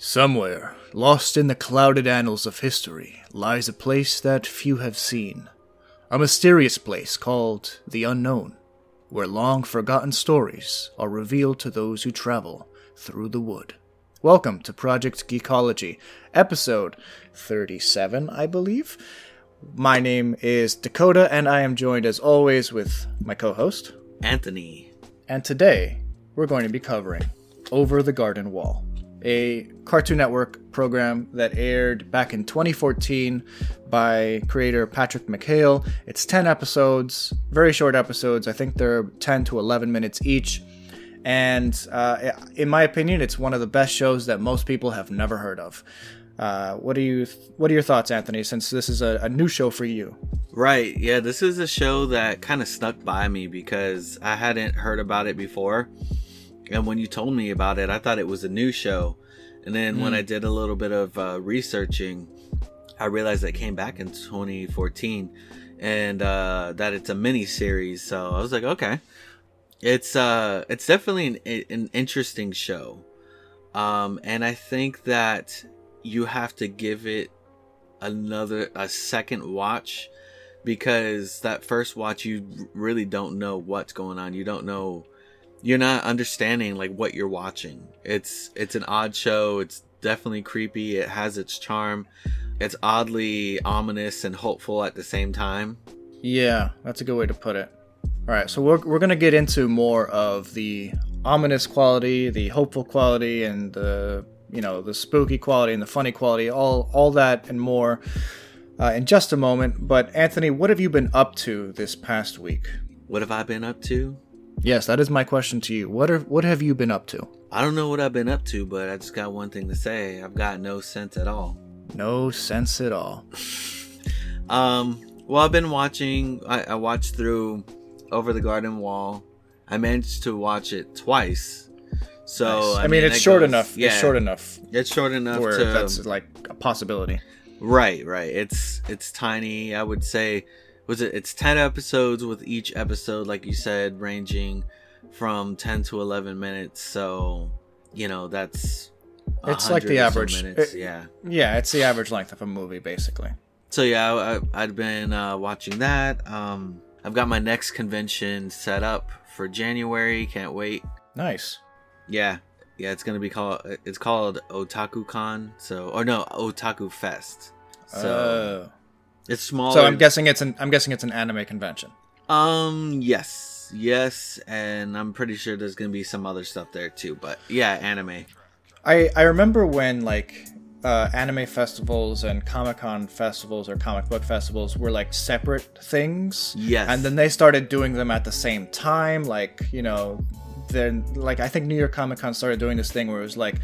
Somewhere, lost in the clouded annals of history, lies a place that few have seen. A mysterious place called the Unknown, where long forgotten stories are revealed to those who travel through the wood. Welcome to Project Geekology, episode 37, I believe. My name is Dakota, and I am joined as always with my co host, Anthony. And today, we're going to be covering Over the Garden Wall, a Cartoon Network program that aired back in 2014 by creator Patrick McHale. It's 10 episodes, very short episodes. I think they're 10 to 11 minutes each. And uh, in my opinion, it's one of the best shows that most people have never heard of. Uh, what do you What are your thoughts, Anthony? Since this is a, a new show for you, right? Yeah, this is a show that kind of snuck by me because I hadn't heard about it before, and when you told me about it, I thought it was a new show. And then mm. when I did a little bit of uh, researching, I realized it came back in 2014, and uh, that it's a mini series. So I was like, okay, it's uh, it's definitely an, an interesting show, um, and I think that you have to give it another a second watch because that first watch you really don't know what's going on you don't know you're not understanding like what you're watching it's it's an odd show it's definitely creepy it has its charm it's oddly ominous and hopeful at the same time yeah that's a good way to put it all right so we're, we're gonna get into more of the ominous quality the hopeful quality and the you know the spooky quality and the funny quality, all all that and more uh, in just a moment. But Anthony, what have you been up to this past week? What have I been up to? Yes, that is my question to you. What are what have you been up to? I don't know what I've been up to, but I just got one thing to say. I've got no sense at all. No sense at all. um. Well, I've been watching. I, I watched through Over the Garden Wall. I managed to watch it twice so nice. I, I, mean, it's short goes, enough. Yeah, it's short enough. It's short enough to, that's like a possibility. Right, right. It's it's tiny. I would say was it it's 10 episodes with each episode like you said ranging from 10 to 11 minutes. So, you know, that's it's like the average minutes. It, yeah. Yeah, it's the average length of a movie basically. So yeah, I, have been uh, watching that. Um, I've got my next convention set up for January. Can't wait. Nice. Yeah, yeah, it's gonna be called. It's called Otaku Con. So, or no, Otaku Fest. So uh, it's small. So I'm guessing it's an. I'm guessing it's an anime convention. Um. Yes. Yes, and I'm pretty sure there's gonna be some other stuff there too. But yeah, anime. I I remember when like uh, anime festivals and Comic Con festivals or comic book festivals were like separate things. Yes. And then they started doing them at the same time. Like, you know, then like I think New York Comic Con started doing this thing where it was like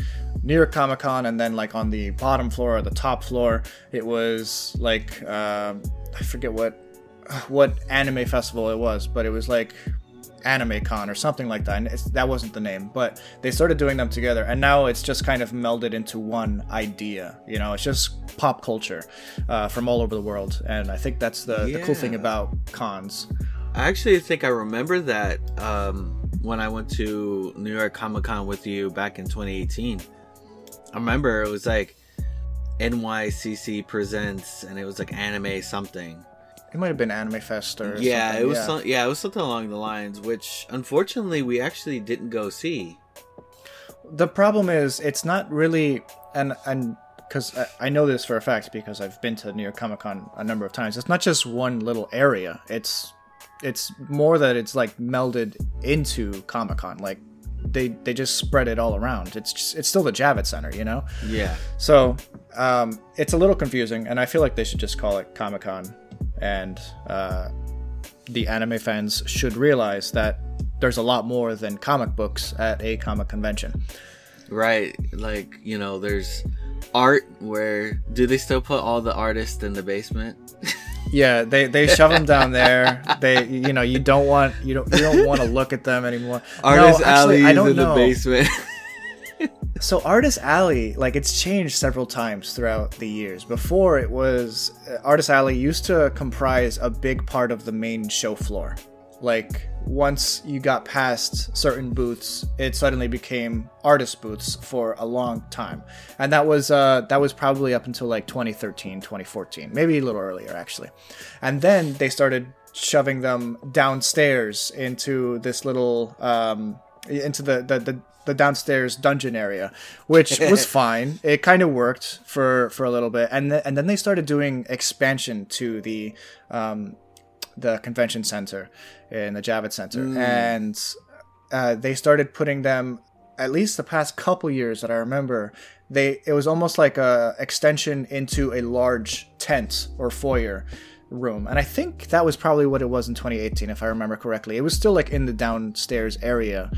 New York Comic Con, and then like on the bottom floor or the top floor, it was like uh, I forget what what anime festival it was, but it was like Anime Con or something like that. And that wasn't the name, but they started doing them together, and now it's just kind of melded into one idea. You know, it's just pop culture uh, from all over the world, and I think that's the, yeah. the cool thing about cons. I actually think I remember that um, when I went to New York Comic Con with you back in 2018. I remember it was like NYCC presents, and it was like anime something. It might have been Anime Fest or yeah, something. it was yeah. Some, yeah, it was something along the lines, which unfortunately we actually didn't go see. The problem is, it's not really, and and because I, I know this for a fact because I've been to New York Comic Con a number of times. It's not just one little area. It's it's more that it's like melded into Comic Con. Like they they just spread it all around. It's just, it's still the Javits Center, you know. Yeah. So um, it's a little confusing, and I feel like they should just call it Comic Con, and uh, the anime fans should realize that there's a lot more than comic books at a comic convention. Right. Like you know, there's art. Where do they still put all the artists in the basement? Yeah, they they shove them down there. They you know you don't want you don't you don't want to look at them anymore. Artist no, Alley is in know. the basement. so Artist Alley, like it's changed several times throughout the years. Before it was uh, Artist Alley used to comprise a big part of the main show floor. Like once you got past certain booths, it suddenly became artist booths for a long time. And that was uh, that was probably up until like 2013, 2014, maybe a little earlier actually. And then they started shoving them downstairs into this little um, into the, the, the the downstairs dungeon area, which was fine. It kind of worked for for a little bit, and th- and then they started doing expansion to the um, the convention center in the Javits Center, mm. and uh, they started putting them. At least the past couple years that I remember, they it was almost like a extension into a large tent or foyer room. And I think that was probably what it was in 2018, if I remember correctly. It was still like in the downstairs area.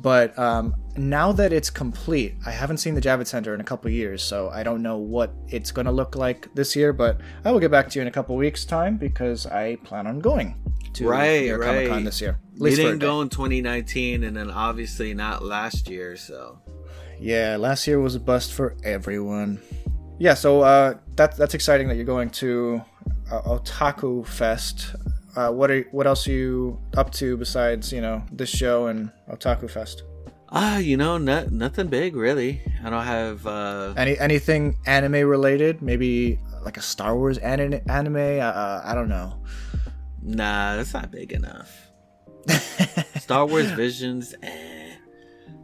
But um, now that it's complete, I haven't seen the Javits Center in a couple years, so I don't know what it's going to look like this year. But I will get back to you in a couple weeks' time because I plan on going to right, right. Comic Con this year. At we didn't go in 2019, and then obviously not last year. So yeah, last year was a bust for everyone. Yeah, so uh, that's that's exciting that you're going to uh, Otaku Fest. Uh, what are what else are you up to besides you know this show and Otaku Fest? Ah, uh, you know, not, nothing big really. I don't have uh... any anything anime related. Maybe like a Star Wars anime. anime? Uh, I don't know. Nah, that's not big enough. Star Wars Visions, eh.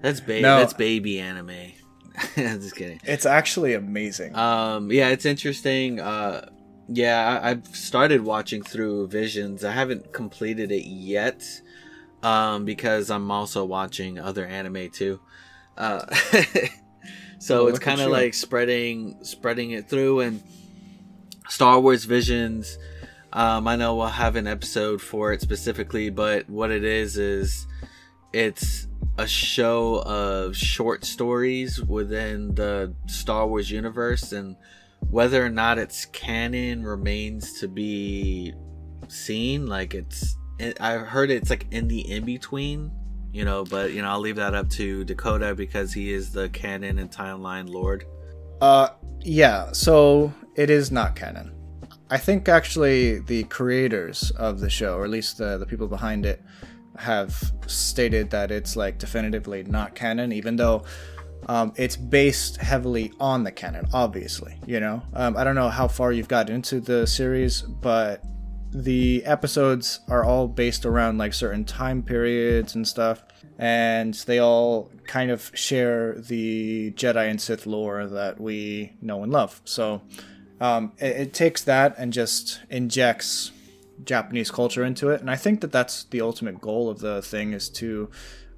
That's baby. No. That's baby anime. I'm just kidding. It's actually amazing. Um, yeah, it's interesting. Uh, yeah, I, have started watching through Visions. I haven't completed it yet, um, because I'm also watching other anime too. Uh, so it's kind of like spreading spreading it through and Star Wars Visions. Um, I know we'll have an episode for it specifically, but what it is is it's a show of short stories within the Star Wars universe and whether or not it's canon remains to be seen. Like it's, I've heard it's like in the in between, you know. But you know, I'll leave that up to Dakota because he is the canon and timeline lord. Uh, yeah. So it is not canon. I think actually the creators of the show, or at least the the people behind it, have stated that it's like definitively not canon, even though um, it's based heavily on the canon, obviously. You know, um, I don't know how far you've got into the series, but the episodes are all based around like certain time periods and stuff, and they all kind of share the Jedi and Sith lore that we know and love. So um, it, it takes that and just injects Japanese culture into it, and I think that that's the ultimate goal of the thing is to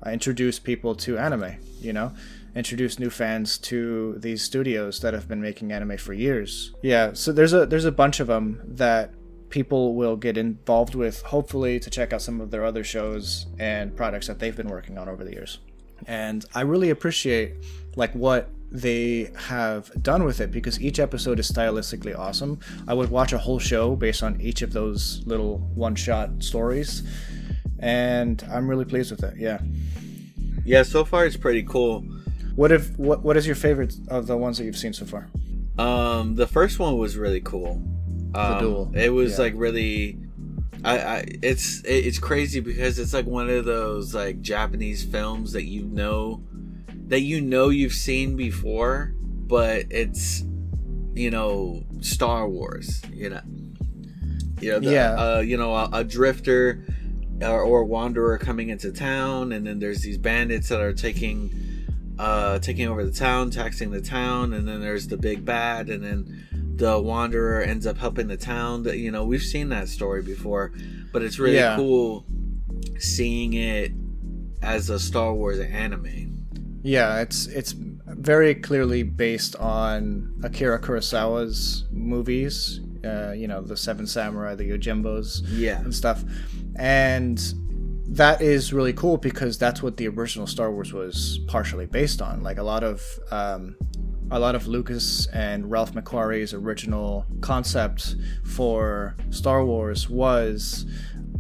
uh, introduce people to anime. You know introduce new fans to these studios that have been making anime for years. Yeah, so there's a there's a bunch of them that people will get involved with hopefully to check out some of their other shows and products that they've been working on over the years. And I really appreciate like what they have done with it because each episode is stylistically awesome. I would watch a whole show based on each of those little one-shot stories and I'm really pleased with it. Yeah. Yeah, so far it's pretty cool. What if what what is your favorite of the ones that you've seen so far? Um, the first one was really cool. Um, the duel. It was yeah. like really. I, I it's it's crazy because it's like one of those like Japanese films that you know that you know you've seen before, but it's you know Star Wars. You know, you know, the, yeah. Uh, you know, a, a drifter or, or wanderer coming into town, and then there's these bandits that are taking uh, taking over the town, taxing the town, and then there's the big bad, and then the wanderer ends up helping the town. That you know we've seen that story before, but it's really yeah. cool seeing it as a Star Wars anime. Yeah, it's it's very clearly based on Akira Kurosawa's movies. Uh, you know, the Seven Samurai, the Yojimbos, yeah, and stuff, and that is really cool because that's what the original Star Wars was partially based on. Like a lot of um, a lot of Lucas and Ralph McQuarrie's original concept for Star Wars was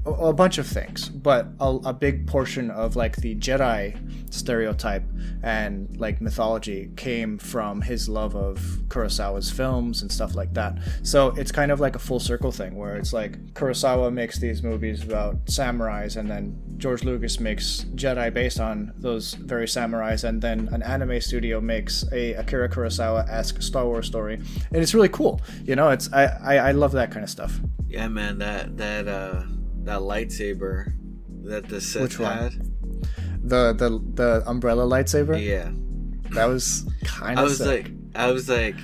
a, bunch of things, but a, a big portion of like the Jedi stereotype and like mythology came from his love of Kurosawa's films and stuff like that. So it's kind of like a full circle thing where it's like Kurosawa makes these movies about samurais and then George Lucas makes Jedi based on those very samurais and then an anime studio makes a Akira Kurosawa-esque Star Wars story. And it's really cool. You know, it's I, I, I love that kind of stuff. Yeah, man, that that uh that lightsaber that the Sith Which one? had. The the the umbrella lightsaber? Yeah. That was kind of. I was sick. like I was like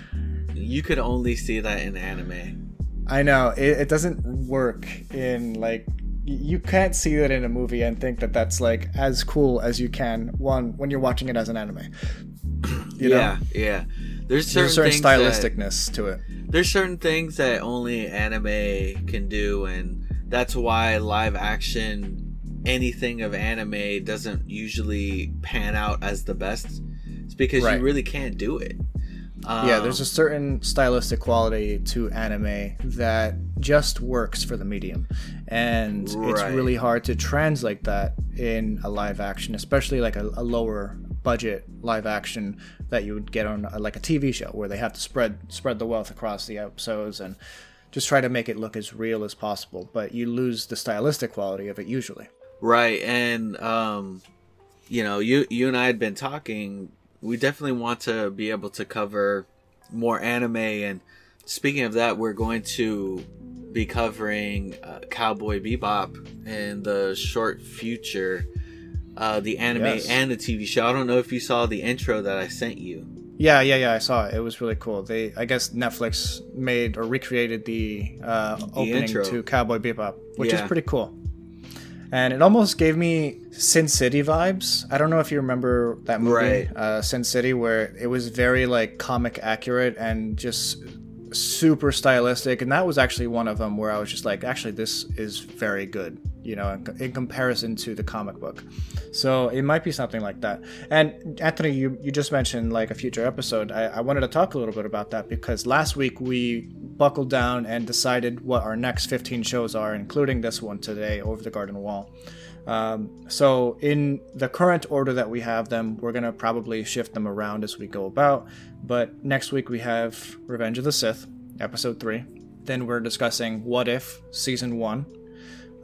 you could only see that in anime. I know it, it doesn't work in like you can't see that in a movie and think that that's like as cool as you can one when you're watching it as an anime. You know? yeah, yeah. There's certain, There's certain things that- stylisticness to it. there's certain things that only anime can do and that's why live action anything of anime doesn't usually pan out as the best it's because Right. you really can't do it yeah, there's a Um, certain stylistic quality to anime that just works for the medium. And it's really hard to translate that in a live action, especially like a, a lower budget live action that you would get on a, like a TV show where they have to spread spread the wealth across the episodes and just try to make it look as real as possible, but you lose the stylistic quality of it usually. right and um you know you you and i had been talking we definitely want to be able to cover more anime and speaking of that we're going to be covering uh, cowboy bebop in the short future uh, the anime Yes. and the tv show i don't know if you saw the intro that i sent you Yeah, yeah, yeah. I saw it. It was really cool. They, I guess, Netflix made or recreated the uh, opening intro. to Cowboy Bebop, which Yeah. is pretty cool. And it almost gave me Sin City vibes. I don't know if you remember that movie, Right. uh, Sin City, where it was very like comic accurate and just super stylistic. And that was actually one of them where I was just like, actually, this is very good. You know, in, in comparison to the comic book. So it might be something like that. And Anthony, you, you just mentioned like a future episode. I, I wanted to talk a little bit about that because last week we buckled down and decided what our next 15 shows are, including this one today, Over the Garden Wall. Um, so in the current order that we have them, we're gonna probably shift them around as we go about. But next week we have Revenge of the Sith, episode three. Then we're discussing What If, season one.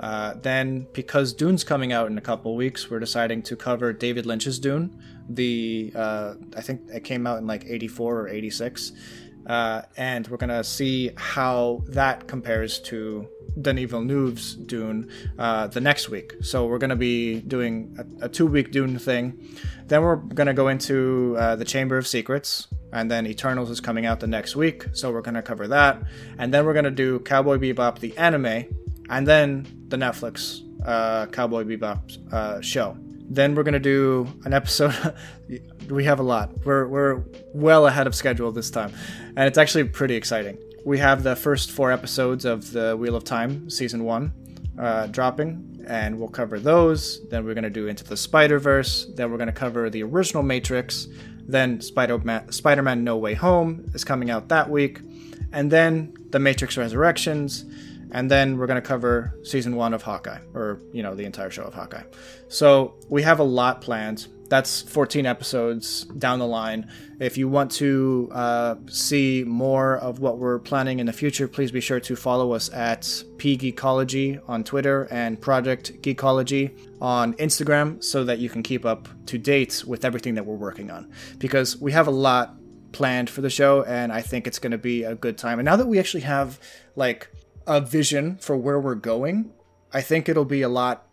Uh, then, because Dune's coming out in a couple weeks, we're deciding to cover David Lynch's Dune. The uh, I think it came out in like '84 or '86, uh, and we're gonna see how that compares to Denis Villeneuve's Dune uh, the next week. So we're gonna be doing a, a two-week Dune thing. Then we're gonna go into uh, the Chamber of Secrets, and then Eternals is coming out the next week, so we're gonna cover that. And then we're gonna do Cowboy Bebop the anime, and then the Netflix uh, Cowboy Bebop uh, show. Then we're gonna do an episode. we have a lot. We're we're well ahead of schedule this time, and it's actually pretty exciting. We have the first four episodes of the Wheel of Time season one uh, dropping, and we'll cover those. Then we're gonna do Into the Spider Verse. Then we're gonna cover the original Matrix. Then Spider Man Spider Man No Way Home is coming out that week, and then the Matrix Resurrections and then we're going to cover season one of Hawkeye, or you know the entire show of Hawkeye. So we have a lot planned. That's 14 episodes down the line. If you want to uh, see more of what we're planning in the future, please be sure to follow us at P Geekology on Twitter and Project Geekology on Instagram, so that you can keep up to date with everything that we're working on. Because we have a lot planned for the show, and I think it's going to be a good time. And now that we actually have like a vision for where we're going, I think it'll be a lot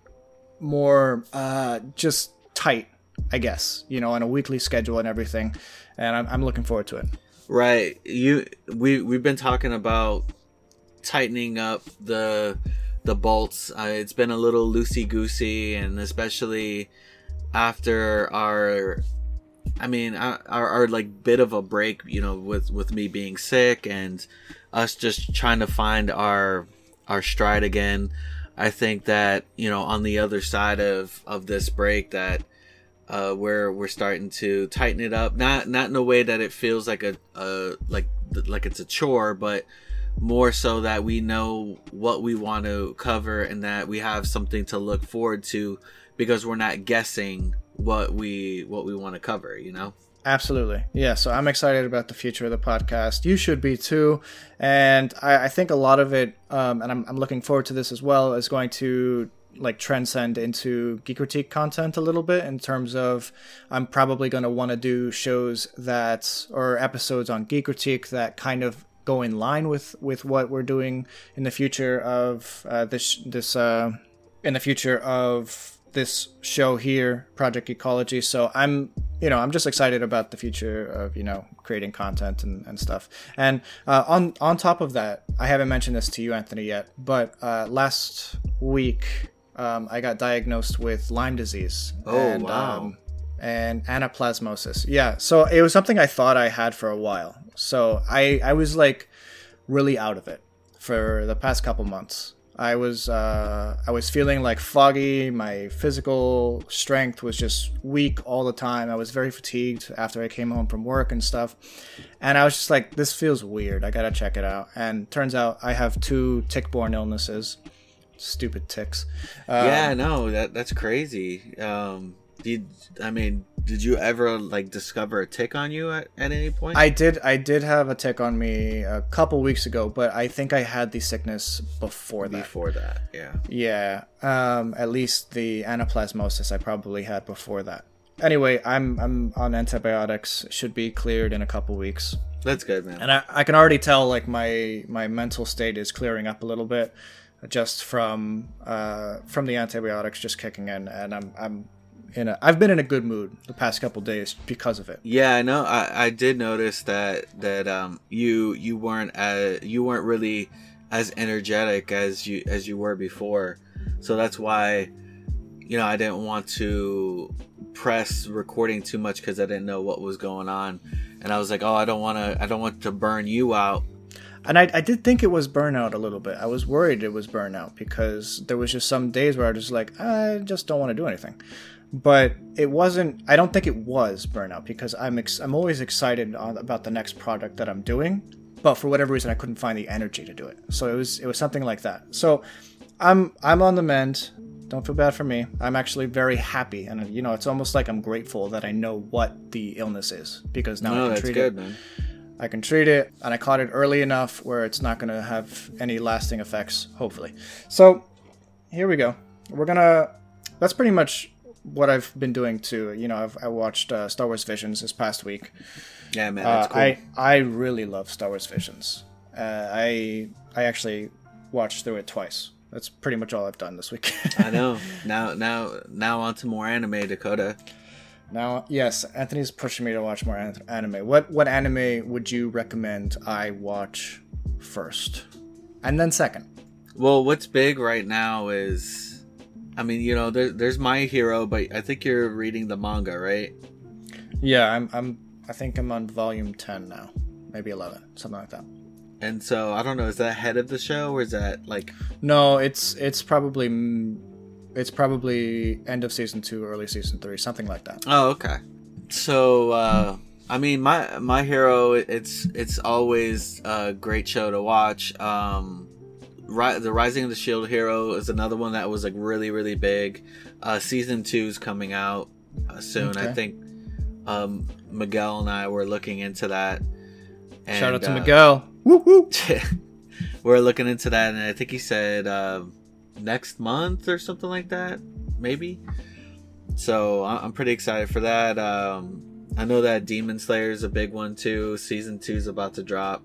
more uh, just tight, I guess, you know, on a weekly schedule and everything. And I'm, I'm looking forward to it. Right. You we we've been talking about tightening up the the bolts. Uh, it's been a little loosey goosey, and especially after our, I mean, our, our our like bit of a break. You know, with with me being sick and us just trying to find our our stride again. I think that you know on the other side of of this break that uh, where we're starting to tighten it up. Not not in a way that it feels like a, a like like it's a chore, but more so that we know what we want to cover and that we have something to look forward to because we're not guessing what we what we want to cover you know Absolutely. Yeah. So I'm excited about the future of the podcast. You should be too. And I, I think a lot of it, um, and I'm, I'm looking forward to this as well, is going to like transcend into Geekritique content a little bit in terms of I'm probably going to want to do shows that or episodes on Geekritique that kind of go in line with with what we're doing in the future of uh, this this uh, in the future of this show here, Project Geekology. So I'm, you know, I'm just excited about the future of you know creating content and, and stuff. And uh, on on top of that, I haven't mentioned this to you, Anthony, yet, but uh, last week um, I got diagnosed with Lyme disease. Oh and, wow. Um, and anaplasmosis. Yeah. So it was something I thought I had for a while. So I I was like really out of it for the past couple months. I was uh, I was feeling like foggy. My physical strength was just weak all the time. I was very fatigued after I came home from work and stuff, and I was just like, "This feels weird. I gotta check it out." And turns out I have two tick-borne illnesses. Stupid ticks. Um, yeah no that that's crazy um did i mean did you ever like discover a tick on you at, at any point I did. I did have a tick on me a couple weeks ago, but I think I had the sickness before that. before that yeah Yeah, um, at least the anaplasmosis I probably had before that. Anyway, I'm I'm on antibiotics. Should be cleared in a couple weeks, that's good man and I, I can already tell like my my mental state is clearing up a little bit, just from uh, from the antibiotics just kicking in, and I'm I'm in a I've been in a good mood the past couple days because of it. Yeah, I know. I, I did notice that that um you you weren't as you weren't really as energetic as you as you were before, so that's why you know I didn't want to press recording too much because I didn't know what was going on, and I was like, oh, I don't want to I don't want to burn you out. And I, I did think it was burnout a little bit. I was worried it was burnout because there was just some days where I was just like, I just don't want to do anything. But it wasn't. I don't think it was burnout because I'm ex- I'm always excited on, about the next product that I'm doing. But for whatever reason, I couldn't find the energy to do it. So it was it was something like that. So I'm I'm on the mend. Don't feel bad for me. I'm actually very happy, and you know, it's almost like I'm grateful that I know what the illness is because now I No, can that's treat good, it. man. I can treat it, and I caught it early enough where it's not going to have any lasting effects, hopefully. So, here we go. We're gonna. That's pretty much what I've been doing too. You know, I've I watched uh, Star Wars Visions this past week. Yeah, man, Uh, that's cool. I I really love Star Wars Visions. Uh, I I actually watched through it twice. That's pretty much all I've done this week. I know. Now, now, now on to more anime, Dakota. Now, yes, Anthony's pushing me to watch more an- anime. What what anime would you recommend I watch first, and then second? Well, what's big right now is, I mean, you know, there, there's My Hero, but I think you're reading the manga, right? Yeah, I'm I'm I think I'm on volume ten now, maybe eleven, something like that. And so I don't know, is that ahead of the show or is that like? No, it's it's probably it's probably end of season two, early season three, something like that. Oh, okay. So, uh, I mean, my My Hero, it's it's always a great show to watch. Um, Ri- the Rising of the Shield Hero is another one that was like really really big. Uh, season two's coming out uh, soon. I think um, Miguel and I were looking into that. And, Shout out to uh, Miguel. Woo woo. we're looking into that, and I think he said uh, next month or something like that, maybe. So I'm pretty excited for that. Um, I know that Demon Slayer is a big one too. Season two is about to drop.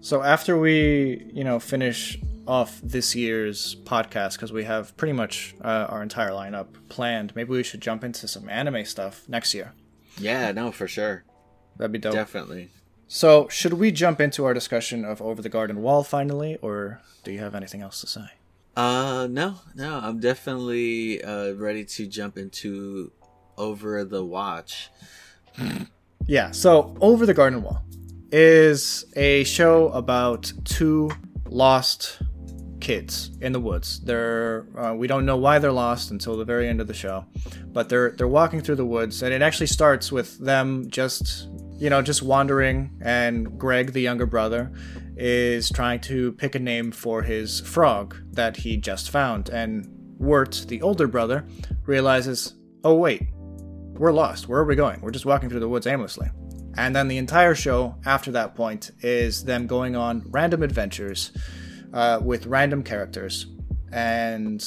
So after we, you know, finish off this year's podcast because we have pretty much uh, our entire lineup planned, maybe we should jump into some anime stuff next year. Yeah, no, for sure, That'd be dope. definitely. So, should we jump into our discussion of Over the Garden Wall finally, or do you have anything else to say? Uh, no, no, I'm definitely uh ready to jump into over the watch. Yeah, so Over the Garden Wall is a show about two lost kids in the woods. They're uh, we don't know why they're lost until the very end of the show, but they're they're walking through the woods, and it actually starts with them just you know, just wandering, and Greg, the younger brother, is trying to pick a name for his frog that he just found. And Wirt, the older brother, realizes, oh, wait, we're lost. Where are we going? We're just walking through the woods aimlessly. And then the entire show after that point is them going on random adventures uh, with random characters and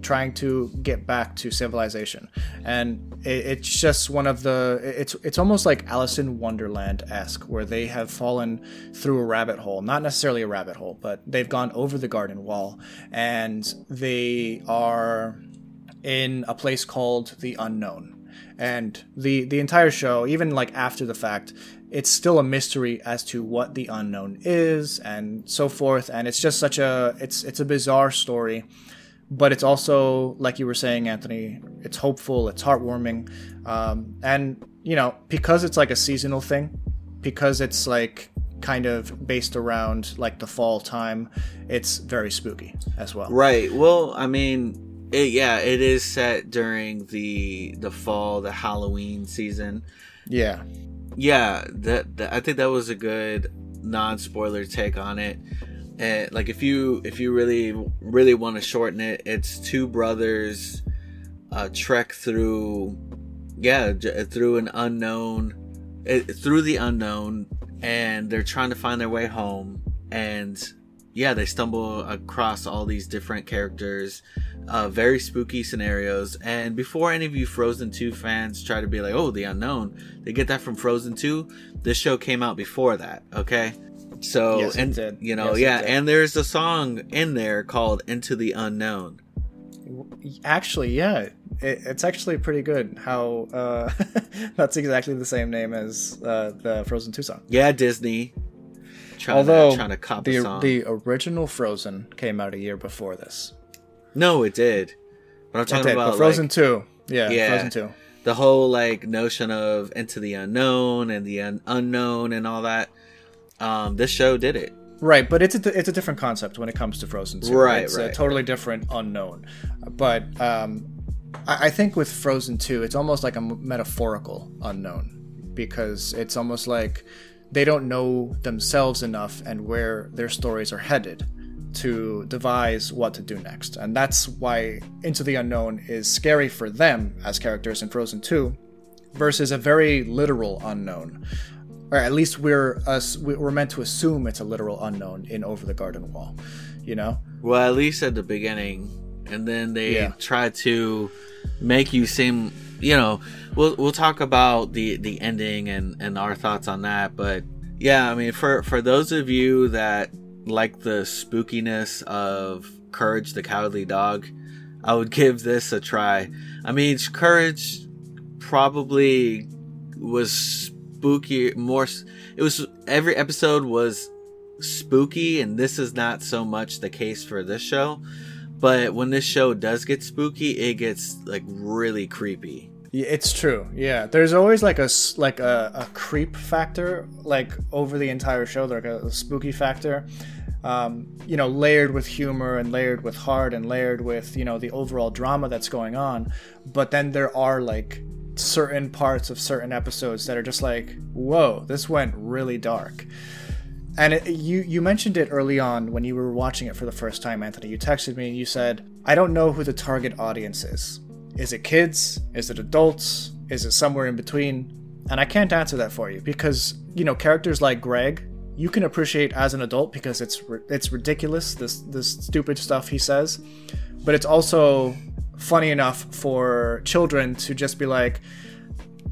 trying to get back to civilization. And it, it's just one of the it's it's almost like Alice in Wonderland esque, where they have fallen through a rabbit hole. Not necessarily a rabbit hole, but they've gone over the garden wall, and they are in a place called the unknown and the the entire show even like after the fact it's still a mystery as to what the unknown is and so forth. And it's just such a it's it's a bizarre story. But it's also like you were saying anthony it's hopeful it's heartwarming. Um, and you know because it's like a seasonal thing because it's like kind of based around like the fall time it's very spooky as well. Right. Well i mean it, yeah, it is set during the the fall, the Halloween season. Yeah, yeah. That, that I think that was a good non spoiler take on it. And like if you if you really really want to shorten it, it's two brothers uh, trek through yeah through an unknown it, through the unknown and they're trying to find their way home and yeah they stumble across all these different characters uh, very spooky scenarios. And before any of you Frozen 2 fans try to be like, oh, the unknown, they get that from Frozen 2. This show came out before that, okay? So, yes, and, you know, yes, yeah, and there's a song in there called Into the Unknown. Actually, yeah, it, it's actually pretty good how uh, that's exactly the same name as uh, the Frozen 2 song. Yeah, Disney. Trying Although to, trying to cop the, the original Frozen came out a year before this. No, it did. But I'm talking did, about Frozen like, Two. Yeah, yeah, Frozen Two. The whole like notion of into the unknown and the un- unknown and all that. Um, this show did it. Right, but it's a it's a different concept when it comes to Frozen 2. Right, it's right. a totally different unknown. But um, I, I think with Frozen 2, it's almost like a metaphorical unknown because it's almost like they don't know themselves enough and where their stories are headed to devise what to do next. And that's why Into the Unknown is scary for them as characters in Frozen 2 versus a very literal unknown. Or at least we're us we're meant to assume it's a literal unknown in Over the Garden Wall, you know? Well, at least at the beginning. And then they yeah. try to make you seem you know, we'll we'll talk about the the ending and and our thoughts on that, but yeah, I mean for for those of you that like the spookiness of Courage the Cowardly Dog, I would give this a try. I mean, Courage probably was spooky more it was every episode was spooky and this is not so much the case for this show but when this show does get spooky it gets like really creepy it's true yeah there's always like a like a, a creep factor like over the entire show like a, a spooky factor um, you know, layered with humor and layered with heart and layered with, you know, the overall drama that's going on. But then there are like certain parts of certain episodes that are just like, whoa, this went really dark. And it, you you mentioned it early on when you were watching it for the first time, Anthony. You texted me and you said, "I don't know who the target audience is. Is it kids? Is it adults? Is it somewhere in between?" And I can't answer that for you because you know characters like Greg you can appreciate as an adult because it's it's ridiculous this this stupid stuff he says, but it's also funny enough for children to just be like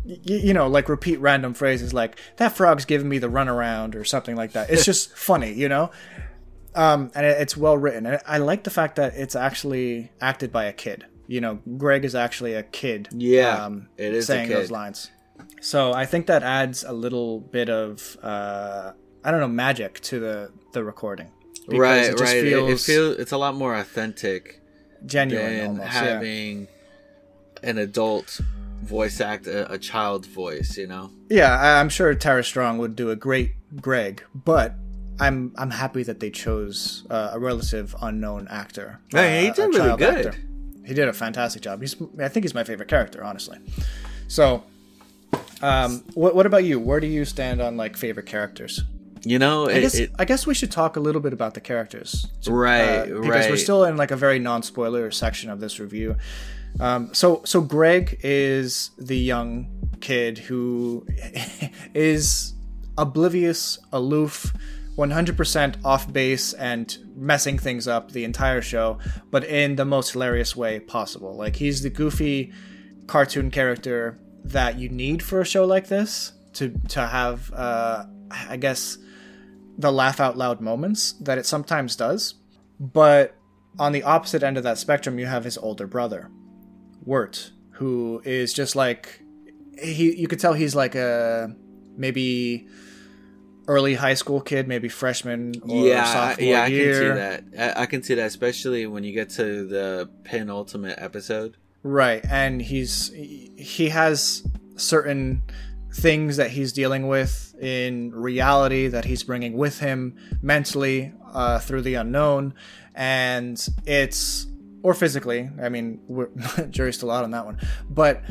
y- you know like repeat random phrases like that frog's giving me the runaround or something like that it's just funny you know um, and it's well written and i like the fact that it's actually acted by a kid you know greg is actually a kid yeah um, it is saying those lines so i think that adds a little bit of uh, I don't know magic to the the recording. Right, it right. Feels it, it feels it's a lot more authentic, genuine, almost, having yeah. an adult voice act a, a child voice. You know. Yeah, I'm sure Tara Strong would do a great Greg, but I'm I'm happy that they chose uh, a relative unknown actor. Hey, uh, he did really good. Actor. He did a fantastic job. He's I think he's my favorite character, honestly. So Um, what what about you? Where do you stand on like favorite characters? You know, I it, guess it- I guess we should talk a little bit about the characters, right, uh, because right. we're still in like a very non-spoiler section of this review. Um, so so Greg is the young kid who is oblivious, aloof, 100% off base, and messing things up the entire show, but in the most hilarious way possible. Like he's the goofy cartoon character that you need for a show like this to to have, uh, I guess, the laugh out loud moments that it sometimes does. But on the opposite end of that spectrum, you have his older brother, Wirt, who is just like he. You could tell he's like a maybe early high school kid, maybe freshman or yeah, sophomore yeah, I year. can see that. I, I can see that, especially when you get to the penultimate episode. Right, and he's he has certain things that he's dealing with in reality that he's bringing with him mentally uh, through the unknown, and it's or physically. I mean, we're, jury's still out on that one, but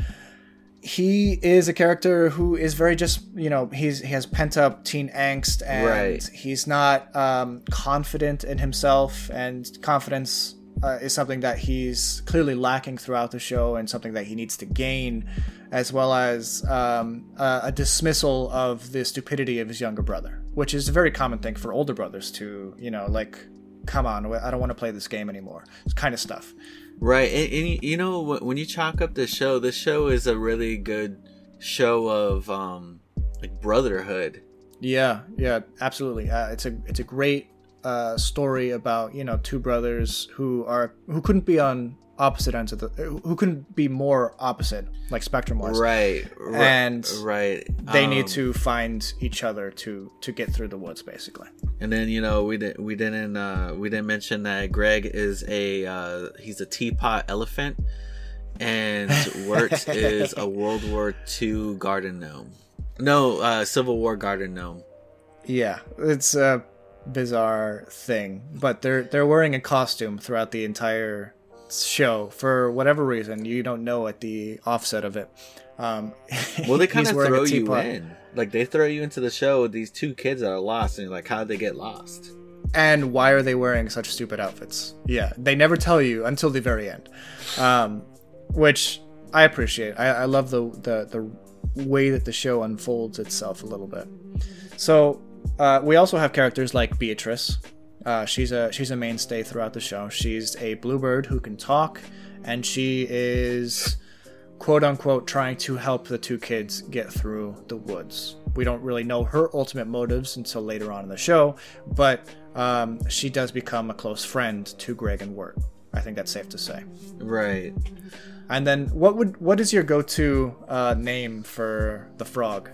he is a character who is very just you know he's he has pent up teen angst and Right. he's not um, confident in himself and confidence uh, is something that he's clearly lacking throughout the show and something that he needs to gain as well as um, a dismissal of the stupidity of his younger brother which is a very common thing for older brothers to you know like come on i don't want to play this game anymore it's kind of stuff Right, and, and you know when you chalk up this show, this show is a really good show of um like brotherhood. Yeah, yeah, absolutely. Uh, it's a it's a great uh, story about you know two brothers who are who couldn't be on opposite ends of the who couldn't be more opposite like spectrum wise. Right, ri- And right, They Um, need to find each other to to get through the woods, basically. And then you know we didn't we didn't uh, we didn't mention that Greg is a uh, he's a teapot elephant, and Wirt is a World War II garden gnome. No, uh, Civil War garden gnome. Yeah, it's a bizarre thing, but they're they're wearing a costume throughout the entire show for whatever reason. You don't know at the offset of it. Um, Well, they kind of throw you in. Like they throw you into the show with these two kids that are lost, and you're like, how did they get lost? and why are they wearing such stupid outfits? Yeah, they never tell you until the very end, um, which I appreciate. I, I love the, the the way that the show unfolds itself a little bit. So uh, we also have characters like Beatrice. Uh, she's a she's a mainstay throughout the show. She's a bluebird who can talk, and she is quote unquote trying to help the two kids get through the woods. We don't really know her ultimate motives until later on in the show, but um, she does become a close friend to Greg and Wirt. I think that's safe to say. Right. And then, what would what is your go-to uh, name for the frog?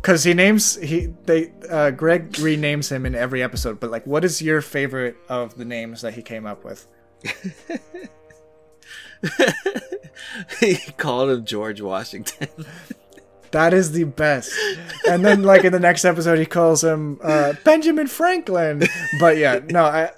Because he names he they uh, Greg renames him in every episode, but like, what is your favorite of the names that he came up with? he called him George Washington. That is the best. And then, like in the next episode, he calls him uh, Benjamin Franklin. But yeah, no, I,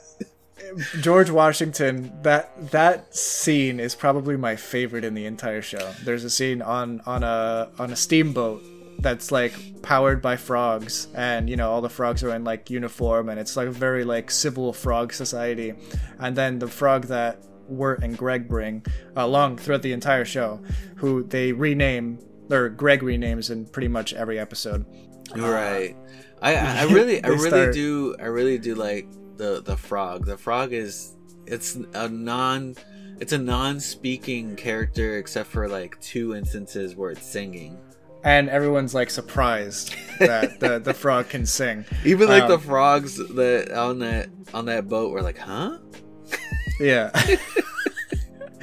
George Washington. That that scene is probably my favorite in the entire show. There's a scene on on a on a steamboat that's like powered by frogs, and you know all the frogs are in like uniform, and it's like a very like civil frog society. And then the frog that Wirt and Greg bring along throughout the entire show, who they rename or Greg renames in pretty much every episode. Uh, right. I I I really I really start- do I really do like the the frog. The frog is it's a non it's a non-speaking character except for like two instances where it's singing. And everyone's like surprised that the, the frog can sing. Even like the Um, frogs that on that on that boat were like, "Huh?" Yeah.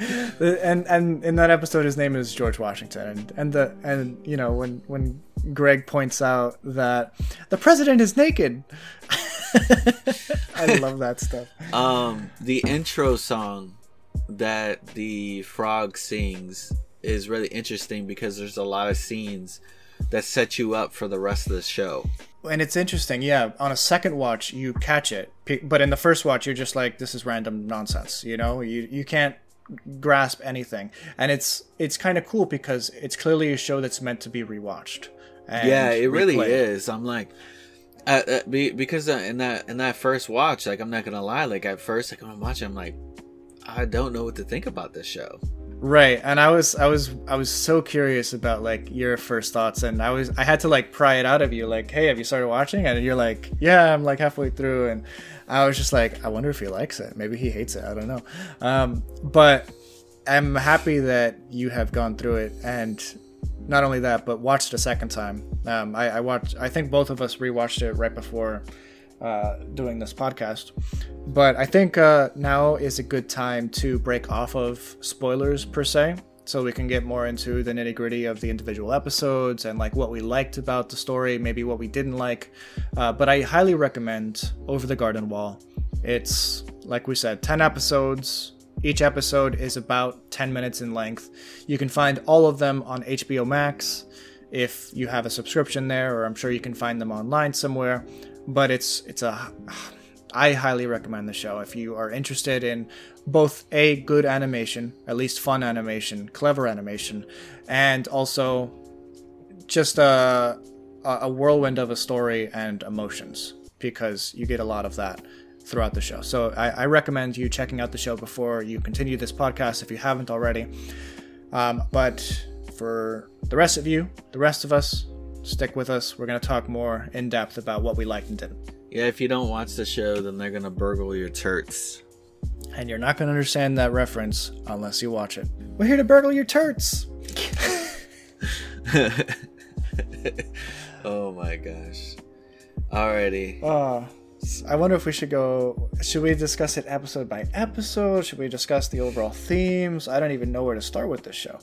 and and in that episode his name is George Washington and and the and you know when when Greg points out that the president is naked. I love that stuff. Um, the intro song that the frog sings is really interesting because there's a lot of scenes that set you up for the rest of the show. And it's interesting, yeah. On a second watch, you catch it, but in the first watch, you're just like, "This is random nonsense," you know. You you can't grasp anything. And it's it's kind of cool because it's clearly a show that's meant to be rewatched. and yeah, it really is. I'm like, uh, uh, because uh, in that in that first watch, like I'm not gonna lie, like at first, like when I'm watching, I'm like, I don't know what to think about this show. Right, and I was I was I was so curious about like your first thoughts, and I was I had to like pry it out of you, like, hey, have you started watching? And you're like, yeah, I'm like halfway through, and I was just like, I wonder if he likes it. Maybe he hates it. I don't know. Um, but I'm happy that you have gone through it, and not only that, but watched a second time. Um, I, I watched. I think both of us rewatched it right before uh, doing this podcast. But I think uh, now is a good time to break off of spoilers per se, so we can get more into the nitty gritty of the individual episodes and like what we liked about the story, maybe what we didn't like. Uh, but I highly recommend Over the Garden Wall. It's like we said, ten episodes. Each episode is about 10 minutes in length. You can find all of them on HBO Max if you have a subscription there, or I'm sure you can find them online somewhere. But it's it's a I highly recommend the show if you are interested in both a good animation, at least fun animation, clever animation, and also just a a whirlwind of a story and emotions because you get a lot of that throughout the show. So I, I recommend you checking out the show before you continue this podcast if you haven't already. Um, but for the rest of you, the rest of us, stick with us. We're going to talk more in depth about what we liked and didn't. Yeah, if you don't watch the show, then they're gonna burgle your turts. And you're not going to understand that reference unless you watch it. We're here to burgle your turts. oh my gosh. Alrighty. Uh, I wonder if we should go. Should we discuss it episode by episode? Should we discuss the overall themes? I don't even know where to start with this show.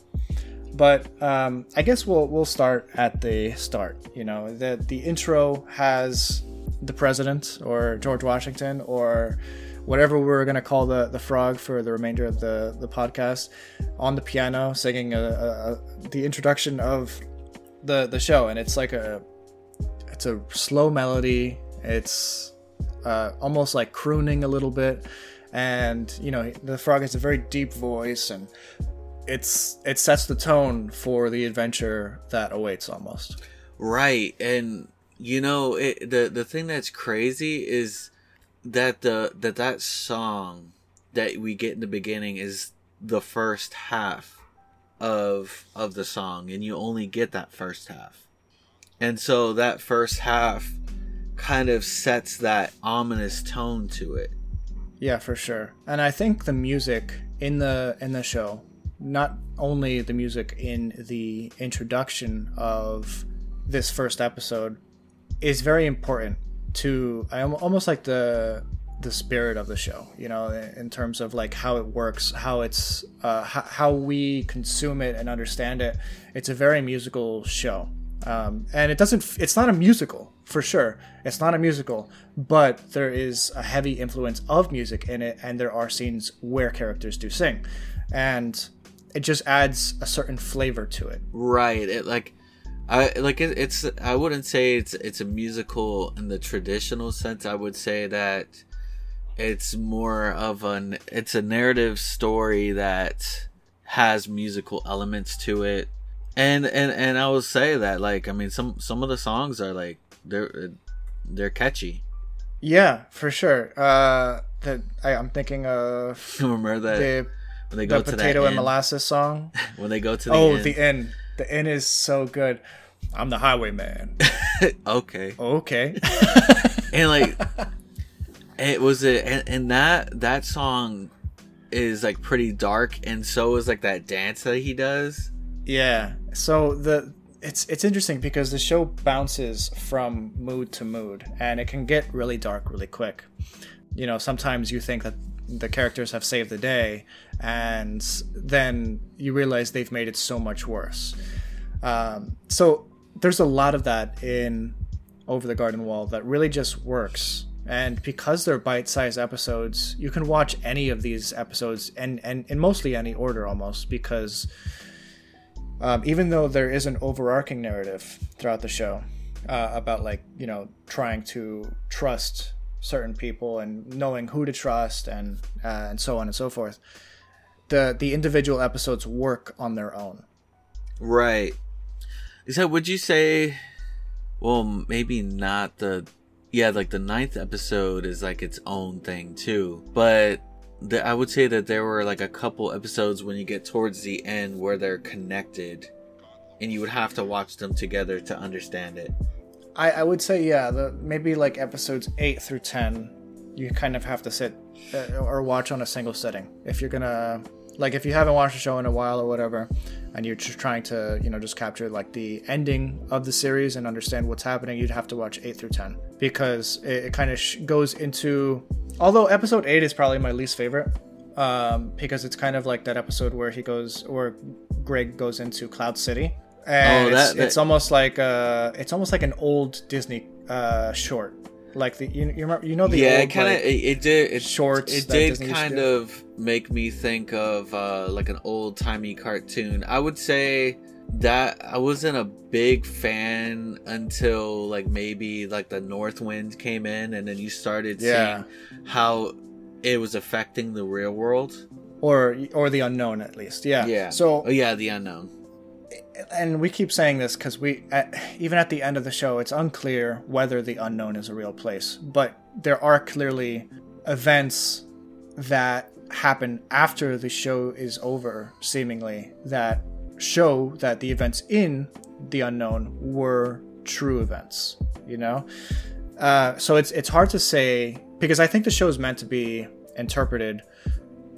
But um, I guess we'll we'll start at the start. You know, the the intro has the president or George Washington or whatever we're gonna call the the frog for the remainder of the the podcast on the piano singing a, a, a, the introduction of the the show, and it's like a it's a slow melody. It's uh, almost like crooning a little bit, and you know the frog has a very deep voice, and it's it sets the tone for the adventure that awaits almost. Right, and you know it, the the thing that's crazy is that the that that song that we get in the beginning is the first half of of the song, and you only get that first half, and so that first half kind of sets that ominous tone to it. Yeah, for sure. And I think the music in the in the show, not only the music in the introduction of this first episode, is very important to I almost like the the spirit of the show. You know, in terms of like how it works, how it's uh, how, how we consume it and understand it. It's a very musical show. Um, and it doesn't it's not a musical for sure it's not a musical but there is a heavy influence of music in it and there are scenes where characters do sing and it just adds a certain flavor to it Right. It like I like it, it's I wouldn't say it's it's a musical in the traditional sense. I would say that it's more of an it's a narrative story that has musical elements to it. And and and I will say that like I mean some some of the songs are like they're they're catchy. yeah for sure uh the, I, i'm thinking of Remember that the, when they the go to that potato and inn? molasses song when they go to the oh inn. the end, the end is so good i'm the highwayman okay. okay and like it was it and, and that that song is like pretty dark and so is like that dance that he does Yeah. So the it's it's interesting because the show bounces from mood to mood and it can get really dark really quick. You know, sometimes you think that the characters have saved the day and then you realize they've made it so much worse. Um, so there's a lot of that in Over the Garden Wall that really just works. And because they're bite-sized episodes, you can watch any of these episodes and, and in mostly any order almost because um, even though there is an overarching narrative throughout the show uh, about like you know trying to trust certain people and knowing who to trust and uh, and so on and so forth the the individual episodes work on their own. Right. So would you say well maybe not the yeah, like the ninth episode is like its own thing too. But the, I would say that there were like a couple episodes when you get towards the end where they're connected and you would have to watch them together to understand it. I, I would say yeah, the maybe like episodes eight through ten, you kind of have to sit uh, or watch on a single sitting if you're gonna like if you haven't watched the show in a while or whatever, and you're just trying to you know just capture like the ending of the series and understand what's happening, you'd have to watch eight through ten because it, it kind of sh- goes into. Although episode eight is probably my least favorite, um, because it's kind of like that episode where he goes, or Greg goes into Cloud City, and Oh, that- it's, that- it's almost like uh, it's almost like an old Disney uh, short, like the you, you remember you know the yeah, old, it kind of like- it, it did it, shorts It did Disney kind of make me think of uh, like an old timey cartoon. I would say that I wasn't a big fan until like maybe like the North Wind came in, and then you started Yeah. seeing how it was affecting the real world. or or the unknown at least. Yeah. Yeah. So Oh yeah, the unknown. And we keep saying this because we at, even at the end of the show it's unclear whether the unknown is a real place but there are clearly events that happen after the show is over seemingly that show that the events in the unknown were true events you know? Uh, so it's it's hard to say because i think the show is meant to be interpreted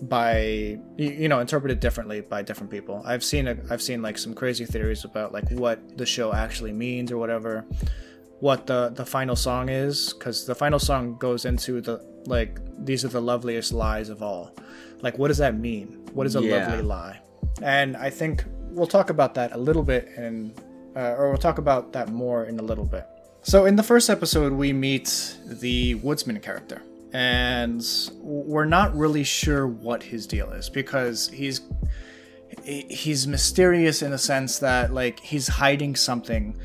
by you know interpreted differently by different people. I've seen a, I've seen like some crazy theories about like what the show actually means or whatever, what the the final song is because the final song goes into the like these are the loveliest lies of all. Like what does that mean? What is a Yeah. lovely lie? And I think we'll talk about that a little bit and uh, or we'll talk about that more in a little bit. So in the first episode we meet the woodsman character and we're not really sure what his deal is because he's he's mysterious in a sense that like he's hiding something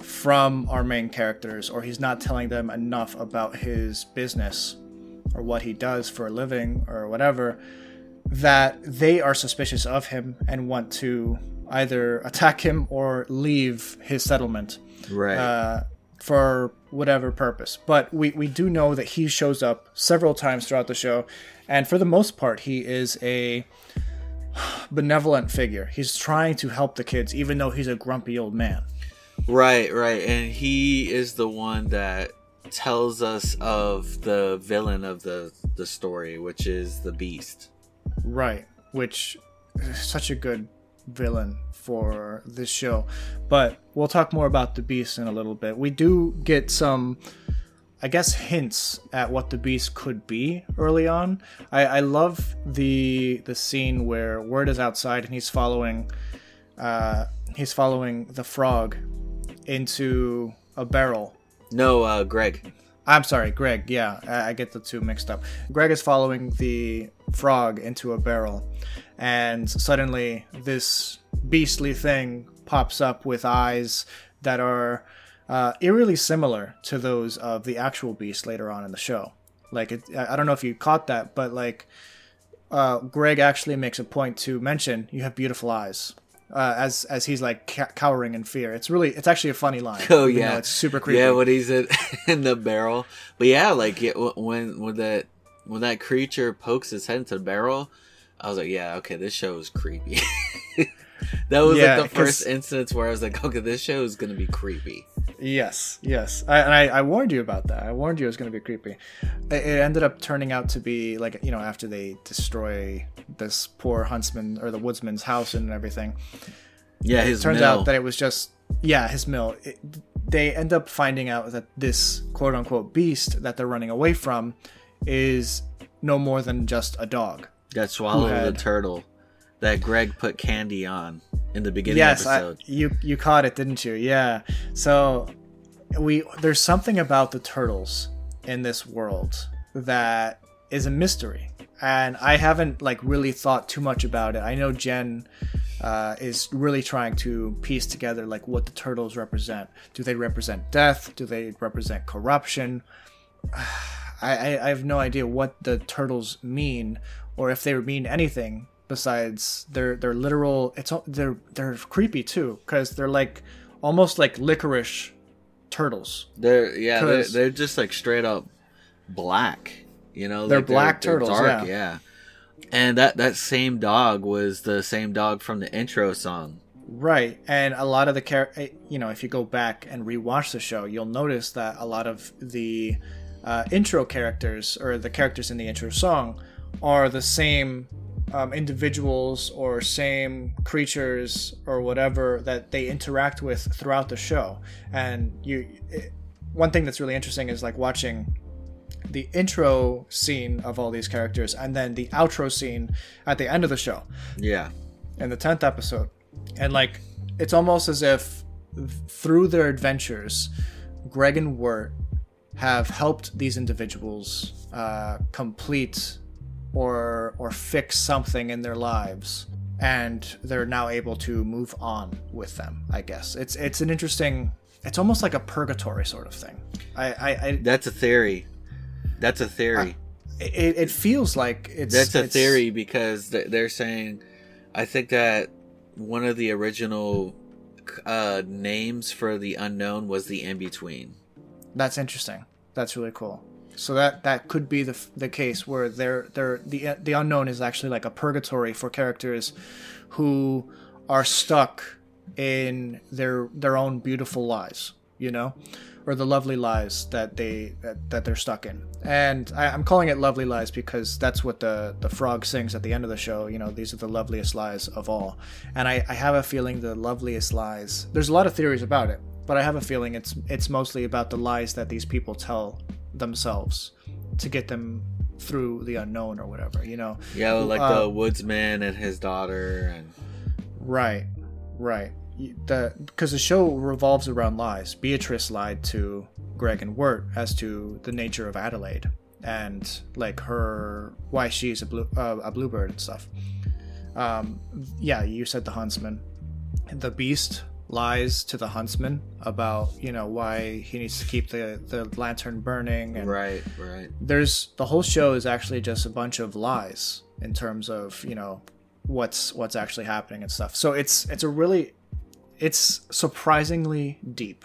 from our main characters or he's not telling them enough about his business or what he does for a living or whatever that they are suspicious of him and want to either attack him or leave his settlement Right. uh, for whatever purpose. But we, we do know that he shows up several times throughout the show, and for the most part, he is a benevolent figure. He's trying to help the kids, even though he's a grumpy old man. Right, right. And he is the one that tells us of the villain of the the story, which is the beast. Right, which is such a good villain for this show. But we'll talk more about the beast in a little bit. We do get some I guess hints at what the beast could be early on. I, I love the the scene where Wirt is outside and he's following uh, he's following the frog into a barrel No, uh Greg. I'm sorry, Greg. Yeah, I, I get the two mixed up. Greg is following the frog into a barrel, and suddenly this beastly thing pops up with eyes that are uh, eerily similar to those of the actual beast later on in the show. Like, it, I don't know if you caught that, but like, uh, Greg actually makes a point to mention you have beautiful eyes. Uh, as as he's like ca- cowering in fear, it's really it's actually a funny line. Oh yeah, though it's super creepy. Yeah, when he's in, in the barrel. But yeah, like it, when when that when that creature pokes his head into the barrel, I was like, yeah, okay, this show is creepy. that was Yeah, like the first instance where I was like, okay, this show is gonna be creepy. Yes, yes. I, and I, I warned you about that. I warned you it was going to be creepy. It, it ended up turning out to be like you know after they destroy this poor huntsman or the woodsman's house and everything. Yeah, It turns mill. out that it was just yeah his mill. It, they end up finding out that this quote unquote beast that they're running away from is no more than just a dog. That swallowed had- the turtle that Greg put candy on in the beginning yes, I, episode. you you caught it, didn't you? Yeah. So we there's something about the turtles in this world that is a mystery, and I haven't like really thought too much about it. I know Jen uh, is really trying to piece together like what the turtles represent. Do they represent death? Do they represent corruption? I, I, I have no idea what the turtles mean, or if they mean anything besides they're they're literal it's they're they're creepy too because they're like almost like licorice turtles They're yeah, they're, they're just like straight up black. You know, They're like black turtles, yeah. yeah. And that that same dog was the same dog from the intro song. Right, and a lot of the char- eh, you know, if you go back and rewatch the show, you'll notice that a lot of the uh, intro characters or the characters in the intro song are the same um, individuals or same creatures or whatever that they interact with throughout the show. And you, it, one thing that's really interesting is like watching the intro scene of all these characters and then the outro scene at the end of the show Yeah. in the 10th episode. And like it's almost as if through their adventures, Greg and Wirt have helped these individuals uh, complete or or fix something in their lives and they're now able to move on with them i guess it's it's an interesting it's almost like a purgatory sort of thing i i, I That's a theory. That's a theory. it, it feels like it's That's a it's- theory because they're saying, I think that one of the original uh, names for the unknown was the in between. That's interesting. That's really cool. So that that could be the the case where they're they're the the unknown is actually like a purgatory for characters who are stuck in their their own beautiful lies, you know, or the lovely lies that they that, that they're stuck in. And I, I'm calling it lovely lies because that's what the the frog sings at the end of the show. You know, these are the loveliest lies of all. And I, I have a feeling the loveliest lies. There's a lot of theories about it, but I have a feeling it's it's mostly about the lies that these people tell themselves to get them through the unknown or whatever. You know. Yeah, like Uh, the woodsman and his daughter, and Right, right. The because the show revolves around lies. Beatrice lied to Greg and Wirt as to the nature of Adelaide and like her why she's a blue uh, a bluebird and stuff. Um, yeah, you said the huntsman. The beast lies to the huntsman about you know why he needs to keep the the lantern burning and right, right. there's the whole show is actually just a bunch of lies in terms of you know what's what's actually happening and stuff. So it's it's a really it's surprisingly deep.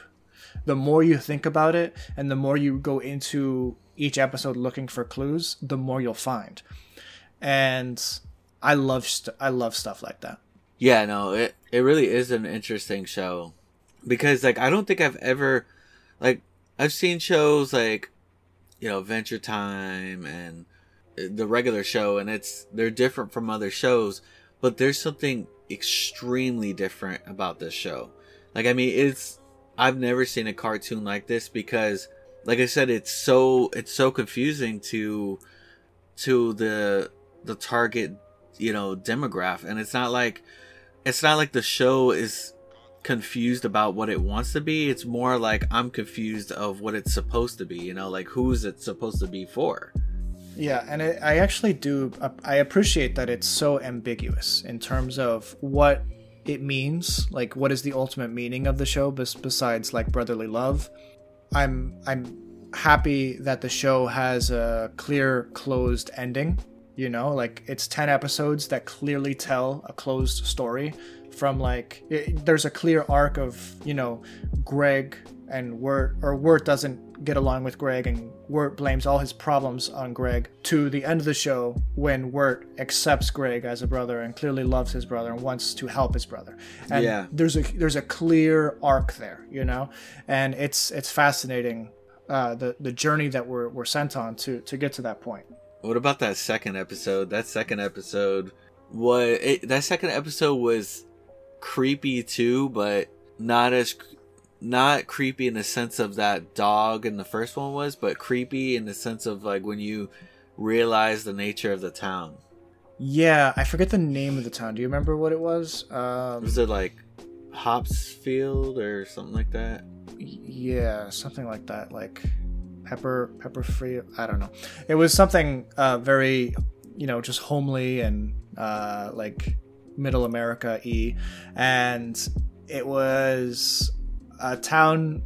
The more you think about it and the more you go into each episode looking for clues the more you'll find. And i love st- i love stuff like that Yeah, no, it it really is an interesting show because like I don't think I've ever like I've seen shows like you know Adventure Time and the regular show and it's they're different from other shows, but there's something extremely different about this show. Like I mean, it's I've never seen a cartoon like this because like I said it's so it's so confusing to to the the target you know demographic and it's not like it's not like the show is confused about what it wants to be it's more like i'm confused of what it's supposed to be you know like who's it supposed to be for Yeah, and it, I actually do. I appreciate that it's so ambiguous in terms of what it means. Like, what is the ultimate meaning of the show besides like brotherly love? I'm I'm happy that the show has a clear closed ending. You know, like it's ten episodes that clearly tell a closed story. From like, it, there's a clear arc of you know, Greg and Wirt or Wirt doesn't get along with Greg and Wirt blames all his problems on Greg to the end of the show when Wirt accepts Greg as a brother and clearly loves his brother and wants to help his brother. And Yeah. there's a there's a clear arc there, you know? And it's it's fascinating uh, the the journey that we're we're sent on to to get to that point. What about that second episode that second episode was it, that second episode was creepy too but not as not creepy in the sense of that dog in the first one was but creepy in the sense of like when you realize the nature of the town Yeah, I forget the name of the town. Do you remember what it was? Um, was it like Hopsfield or something like that yeah something like that like pepper pepper free i don't know. It was something uh very you know just homely and uh like middle america e and it was a town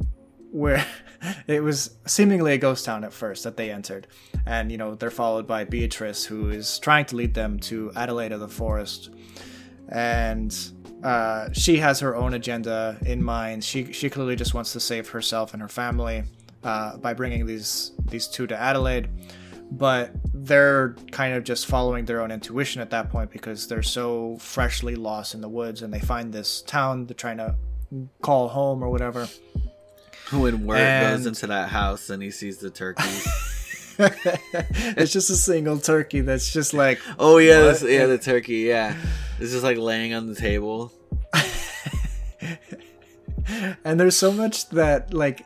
where it was seemingly a ghost town at first that they entered, and you know they're followed by Beatrice, who is trying to lead them to Adelaide of the Forest, and uh, she has her own agenda in mind. She she clearly just wants to save herself and her family uh, by bringing these these two to Adelaide, but they're kind of just following their own intuition at that point because they're so freshly lost in the woods, and they find this town they're trying to call home or whatever. When Wirt And- goes into that house and he sees the turkeys. it's just a single turkey that's just like oh yeah, this, yeah, the turkey. Yeah, it's just like laying on the table. and there's so much that like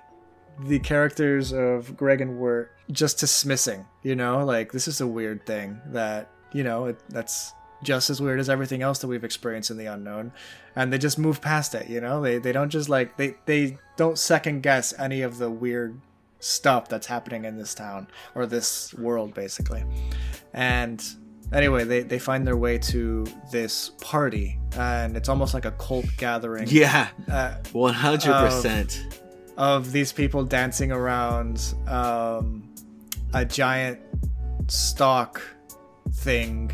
the characters of Greg and Wirt just dismissing, you know, like this is a weird thing that you know it, that's just as weird as everything else that we've experienced in the unknown, and they just move past it, you know. They they don't just like they they don't second guess any of the weird stuff that's happening in this town or this world basically, and. Anyway, they, they find their way to this party, and it's almost like a cult gathering. Yeah, Uh, one hundred percent. Of these people dancing around um, a giant stock thing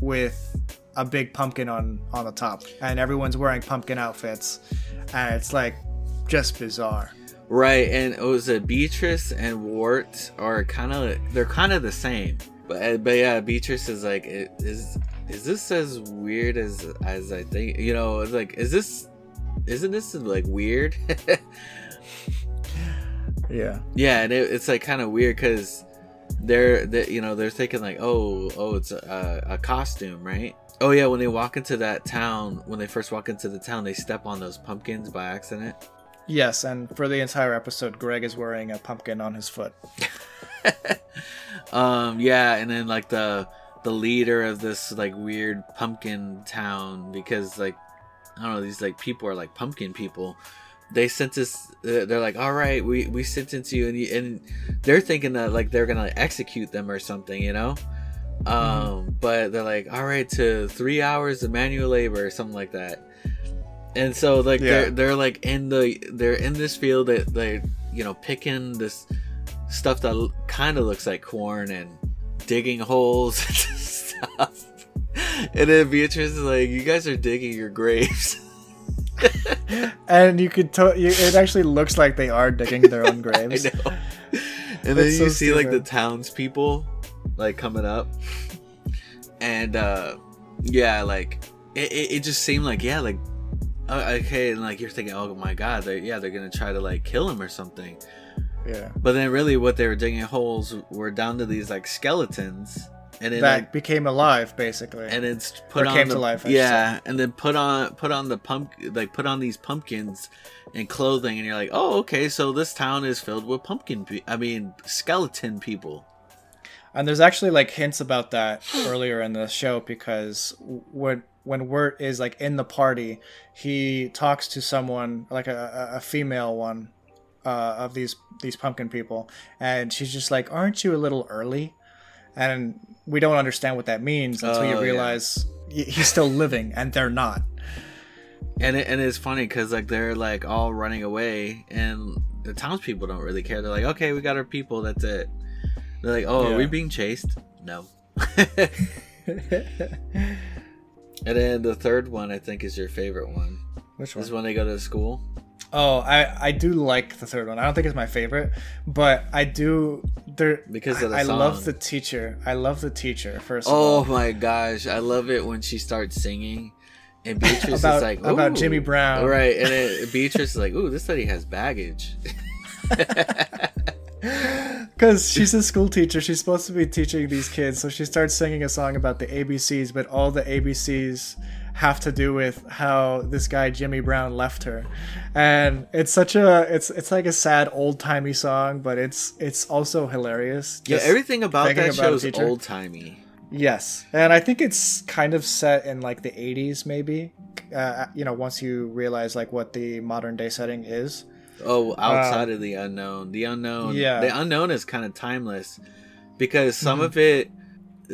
with a big pumpkin on on the top, and everyone's wearing pumpkin outfits, and it's like just bizarre. Right, and it was a Beatrice and Wirt are kind of they're kind of the same, but uh, but yeah, Beatrice is like is is this as weird as as I think? You know, it's like is this isn't this like weird? Yeah, yeah, and it, it's like kind of weird because they're they, you know they're thinking like oh oh it's a, a costume right. Oh yeah, when they walk into that town, when they first walk into the town, they step on those pumpkins by accident. yes, and for the entire episode, Greg is wearing a pumpkin on his foot. um yeah and then like the the leader of this like weird pumpkin town because like i don't know these like people are like pumpkin people they sentence they're like all right we we sentence you and you, and they're thinking that like they're gonna execute them or something you know? Um but they're like all right to three hours of manual labor or something like that. And so like Yeah. they're they're like in the they're in this field that they you know picking this stuff that kind of looks like corn and digging holes and stuff. And then beatrice is like you guys are digging your graves And you could to- you, it actually looks like they are digging their own I graves. know. And then so you see like the townspeople like coming up, and uh yeah, like it, it, it just seemed like yeah, like uh, okay, and like you're thinking, oh my god, they're, yeah, they're gonna try to like kill him or something. Yeah, But then really, what they were digging holes were down to these like skeletons, and that like became alive basically. and it's put Or on came the, to life, I yeah, and then put on put on the pump like put on these pumpkins and clothing, and you're like, oh, okay, so this town is filled with pumpkin. Pe- I mean, skeleton people. And there's actually like hints about that earlier in the show because when when Wirt is like in the party, he talks to someone like a, a a female one uh, of these these pumpkin people, and she's just like, "Aren't you a little early?" And we don't understand what that means until Oh, you realize y he's still living and they're not. And it, and it's funny because like they're like all running away, and the townspeople don't really care. They're like, okay, we got our people. That's it. They're like, oh, Yeah. are we being chased? No. and then the third one, I think, is your favorite one. Which This is when they go to school. Oh, I I do like the third one. I don't think it's my favorite, but I do. There Because of the I, I love the teacher. I love the teacher. First of Oh my gosh, I love it when she starts singing, and Beatrice About- is like, about Jimmy Brown. right? And then Beatrice is like, "Ooh, this lady has baggage." Because she's a school teacher, she's supposed to be teaching these kids. So she starts singing a song about the ABCs, but all the ABCs have to do with how this guy Jimmy Brown left her, and it's such a it's it's like a sad old timey song, but it's it's also hilarious. yeah, everything about that show is old timey. Yes, and I think it's kind of set in like the '80s, maybe. Uh, you know, once you realize like what the modern day setting is. Oh, outside of the unknown, the unknown, Uh, Yeah. the unknown is kind of timeless because some Mhm. of it,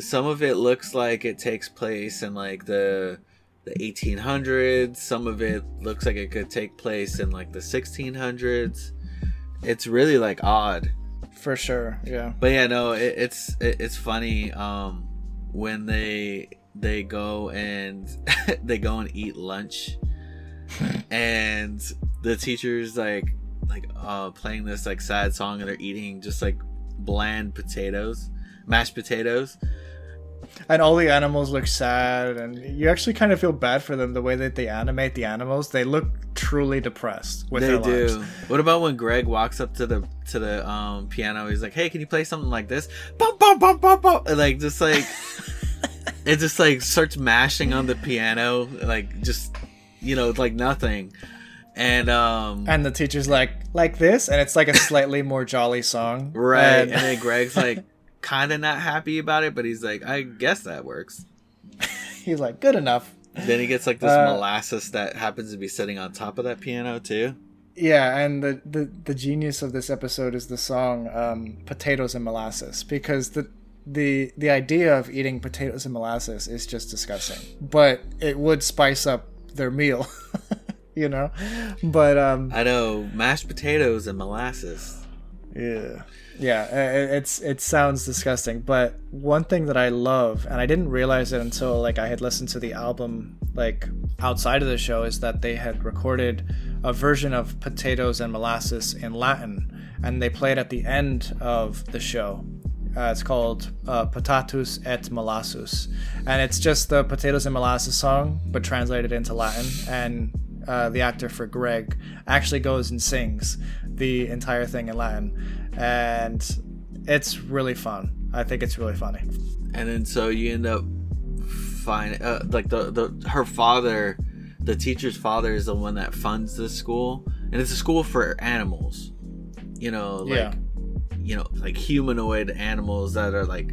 some of it looks like it takes place in like the the 1800s. Some of it looks like it could take place in like the 1600s. it's really like odd. For sure, yeah. But yeah, no, it, it's it, it's funny um, when they they go and they go and eat lunch, and the teacher's like like uh, playing this like sad song, and they're eating just like bland potatoes, mashed potatoes. And all the animals look sad, and you actually kind of feel bad for them the way that they animate the animals. They look truly depressed with they their do. lives. What about when Greg walks up to the to the um, piano? He's like, "Hey, can you play something like this?" Bum, bum, bum, bum, bum. Like just like it just like starts mashing on the piano, like just you know, like nothing. And um, And the teacher's like, like this, and it's like a slightly more jolly song. right, And- and then Greg's like kind of not happy about it, but he's like, "I guess that works." he's like, good enough. Then he gets like this Uh, molasses that happens to be sitting on top of that piano too. Yeah, and the, the the genius of this episode is the song um, "Potatoes and Molasses" because the the the idea of eating potatoes and molasses is just disgusting, but it would spice up their meal, you know. But um, I know mashed potatoes and molasses. yeah, yeah, it's it sounds disgusting. But one thing that I love, and I didn't realize it until like I had listened to the album like outside of the show, is that they had recorded a version of potatoes and molasses in Latin, and they play it at the end of the show. Uh, it's called uh, Potatus et Molassus, and it's just the potatoes and molasses song, but translated into Latin. And uh, the actor for Greg actually goes and sings the entire thing in Latin, and it's really fun. I think it's really funny. and then so you end up finding uh, like the, the her father the teacher's father is the one that funds the school and it's a school for animals you know like Yeah. you know like humanoid animals that are like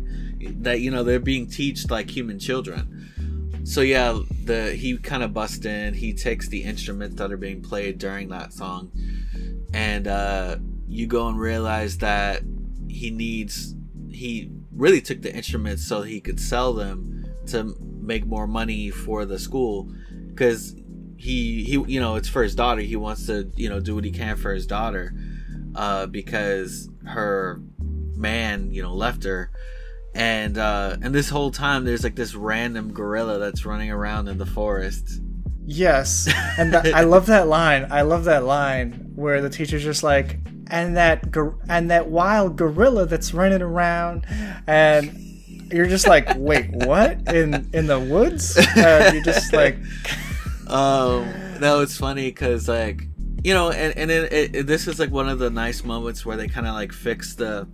that you know they're being taught like human children so yeah the he kind of busts in he takes the instruments that are being played during that song and uh you go and realize that he needs he really took the instruments so he could sell them to make more money for the school. Because he he you know it's for his daughter. He wants to you know do what he can for his daughter uh because her man you know left her. And uh and this whole time there's like this random gorilla that's running around in the forest. Yes, and I love that line. I love that line where the teacher's just like, and that and that wild gorilla that's running around, and you're just like, wait, what? In in the woods? Uh, you're just like, um no it's funny because like you know and and it, it, it- this is like one of the nice moments where they kind of like fix the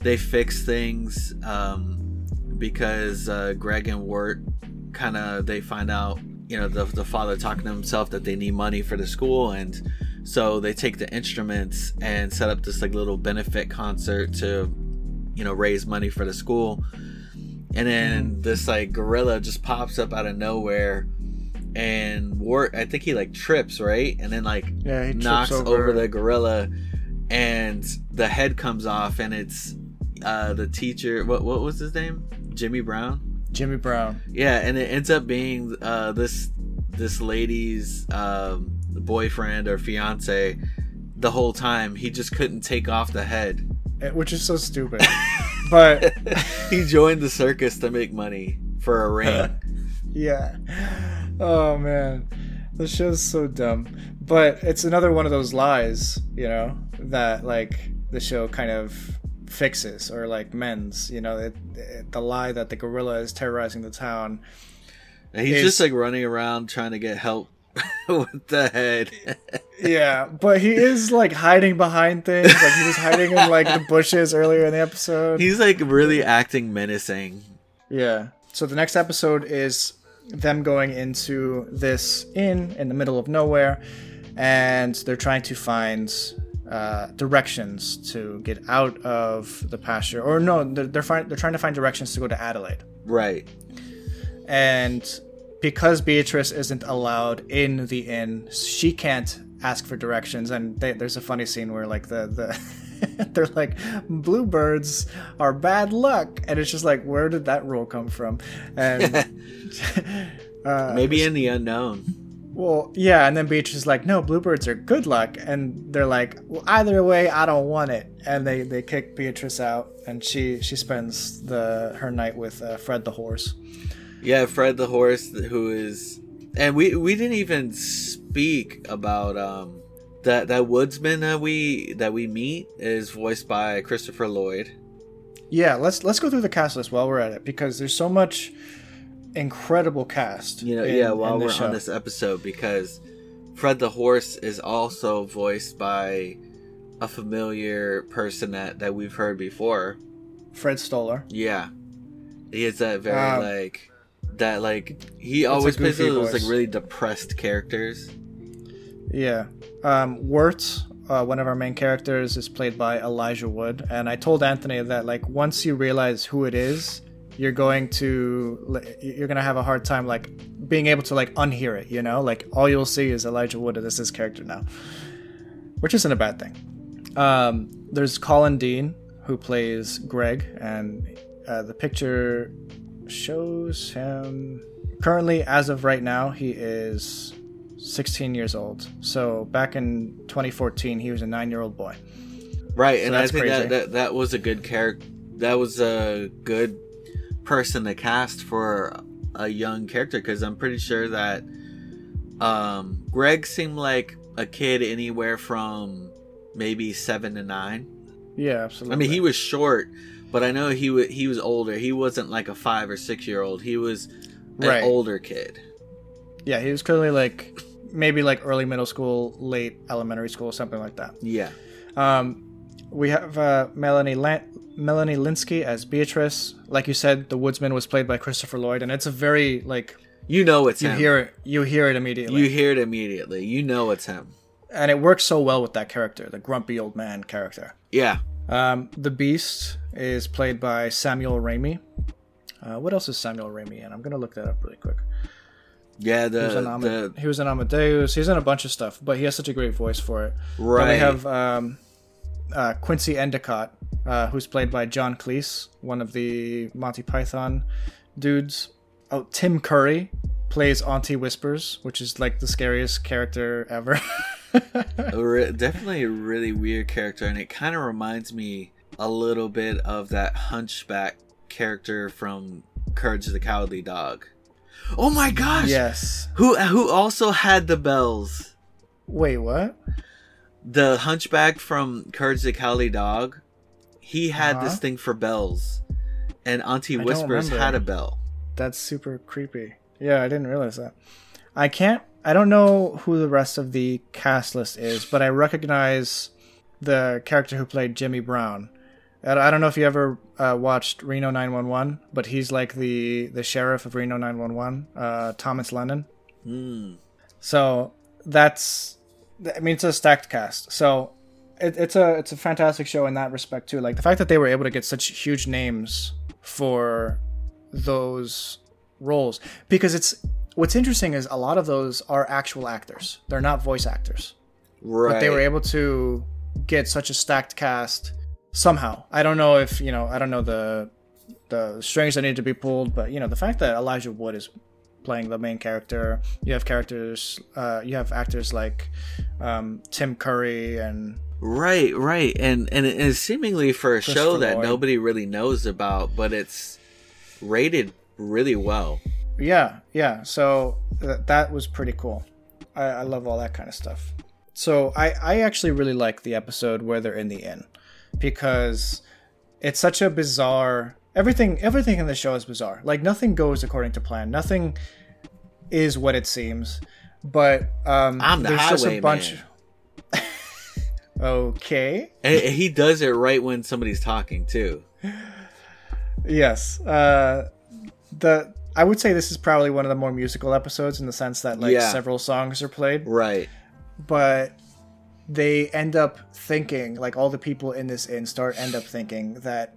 they fix things um because uh greg and wirt kind of they find out you know the, the father talking to himself that they need money for the school and so they take the instruments and set up this like little benefit concert to you know raise money for the school and then this like gorilla just pops up out of nowhere and Wirt I think he like trips right and then like yeah, knocks over. over, the gorilla and the head comes off and it's uh the teacher what what was his name Jimmy Brown Jimmy Brown. yeah and it ends up being uh this this lady's um boyfriend or fiance the whole time he just couldn't take off the head eh, which is so stupid. but he joined the circus to make money for a ring yeah, oh man, the show's so dumb. But it's another one of those lies, you know, that like the show kind of fixes or like mends. You know, it, it- the lie that the gorilla is terrorizing the town. And he's is- just like running around trying to get help with the head. Yeah, but he is like hiding behind things. Like he was hiding in like the bushes earlier in the episode. he's like really acting menacing. Yeah. So the next episode is them going into this inn in the middle of nowhere, and they're trying to find uh, directions to get out of the pasture. Or no, they're they're, find, they're trying to find directions to go to Adelaide. Right. And because Beatrice isn't allowed in the inn, she can't ask for directions. And they, there's a funny scene where like the the they're like bluebirds are bad luck, and it's just like where did that rule come from? And uh, Maybe in the unknown. Well, yeah, and then Beatrice is like, "No, bluebirds are good luck," and they're like, "Well, either way, I don't want it." And they they kick Beatrice out, and she she spends the her night with uh, Fred the horse. Yeah, Fred the horse, who is, and we we didn't even speak about um that that woodsman that we that we meet is voiced by Christopher Lloyd. Yeah, let's let's go through the cast list while we're at it because there's so much incredible cast. You know, in- yeah, while we're show. on this episode because Fred the horse is also voiced by a familiar person that that we've heard before. Fred Stoller. Yeah, he is that very Um, like that like he always plays those voice. like really depressed characters. Yeah. Um, Wirt, uh, one of our main characters, is played by Elijah Wood. And I told Anthony that, like, once you realize who it is, you're going to you're gonna have a hard time like being able to like unhear it you know like all you'll see is elijah wood as his character now which isn't a bad thing um, there's collin dean who plays greg and uh, the picture shows him currently as of right now he is 16 years old so back in 2014 he was a nine year old boy Right, and I think that, that that was a good character. That was a good person to cast for a young character because I'm pretty sure that um, Greg seemed like a kid anywhere from maybe seven to nine. yeah absolutely I mean, he was short, but I know he was he was older. He wasn't like a five or six year old. He was an Right. older kid. yeah he was clearly like maybe like early middle school late elementary school something like that Yeah, Um, we have uh, Melanie Lan- Melanie Lynskey as Beatrice. Like you said, the woodsman was played by Christopher Lloyd, and it's a very like you know it's you him. hear it, you hear it immediately, you hear it immediately. You know it's him. and it works so well with that character, the grumpy old man character. Yeah, Um, the Beast is played by Samuel Ramey. Uh, what else is Samuel Ramey in? I'm gonna look that up really quick. yeah. He was, in The he was in Amadeus. He's in a bunch of stuff, but he has such a great voice for it. right. Then we have um, uh, Quincy Endicott, uh, who's played by John Cleese, one of the Monty Python dudes. Oh, Tim Curry plays Auntie Whispers, which is like the scariest character ever. definitely a really weird character, and it kind of reminds me a little bit of that Hunchback character from Courage the Cowardly Dog. Oh my gosh! yes. Who who also had the bells? Wait, what? The Hunchback from Courage the Cowardly Dog. He had Uh-huh. this thing for bells, and Auntie Whispers had a bell. That's super creepy. Yeah, I didn't realize that. I can't. I don't know who the rest of the cast list is, but I recognize the character who played Jimmy Brown. I don't know if you ever uh, watched Reno 911, but he's like the the sheriff of Reno 911, uh, Thomas Lennon. Hmm. So that's. I mean, it's a stacked cast. So it, it's a it's a fantastic show in that respect too. Like the fact that they were able to get such huge names for those roles because it's what's interesting is a lot of those are actual actors. They're not voice actors, Right. but they were able to get such a stacked cast somehow. I don't know if you know. I don't know the the strings that need to be pulled, but you know the fact that Elijah Wood is playing the main character. You have characters. Uh, you have actors like um, Tim Curry and Right, right, and and it is seemingly for a show that Lloyd. nobody really knows about, but it's rated really well. Yeah, yeah. So th- that was pretty cool. I, I love all that kind of stuff. So I, I actually really like the episode where they're in the inn because it's such a bizarre everything everything in the show is bizarre. Like nothing goes according to plan. Nothing is what it seems. But um I'm the there's just a bunch man. Okay. And he does it right when somebody's talking too. Yes. Uh, the I would say this is probably one of the more musical episodes in the sense that like Yeah. several songs are played, Right. but they end up thinking like all the people in this inn start end up thinking that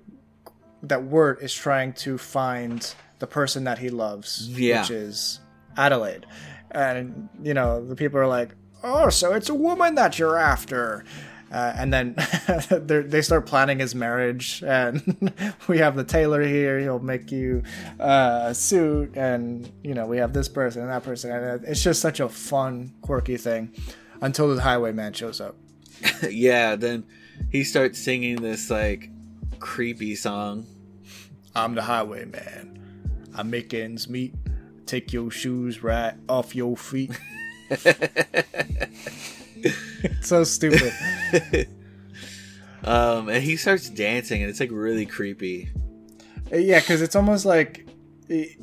that Wirt is trying to find the person that he loves, Yeah. which is Adelaide, and you know the people are like, oh, so it's a woman that you're after. Uh, and then they start planning his marriage, and we have the tailor here. He'll make you uh, a suit, and you know we have this person and that person, and it's just such a fun, quirky thing until the Highwayman shows up. yeah, then he starts singing this like creepy song. I'm the Highwayman. I make ends meet. Take your shoes right off your feet. so stupid. um, and he starts dancing, and it's like really creepy. Yeah, because it's almost like he,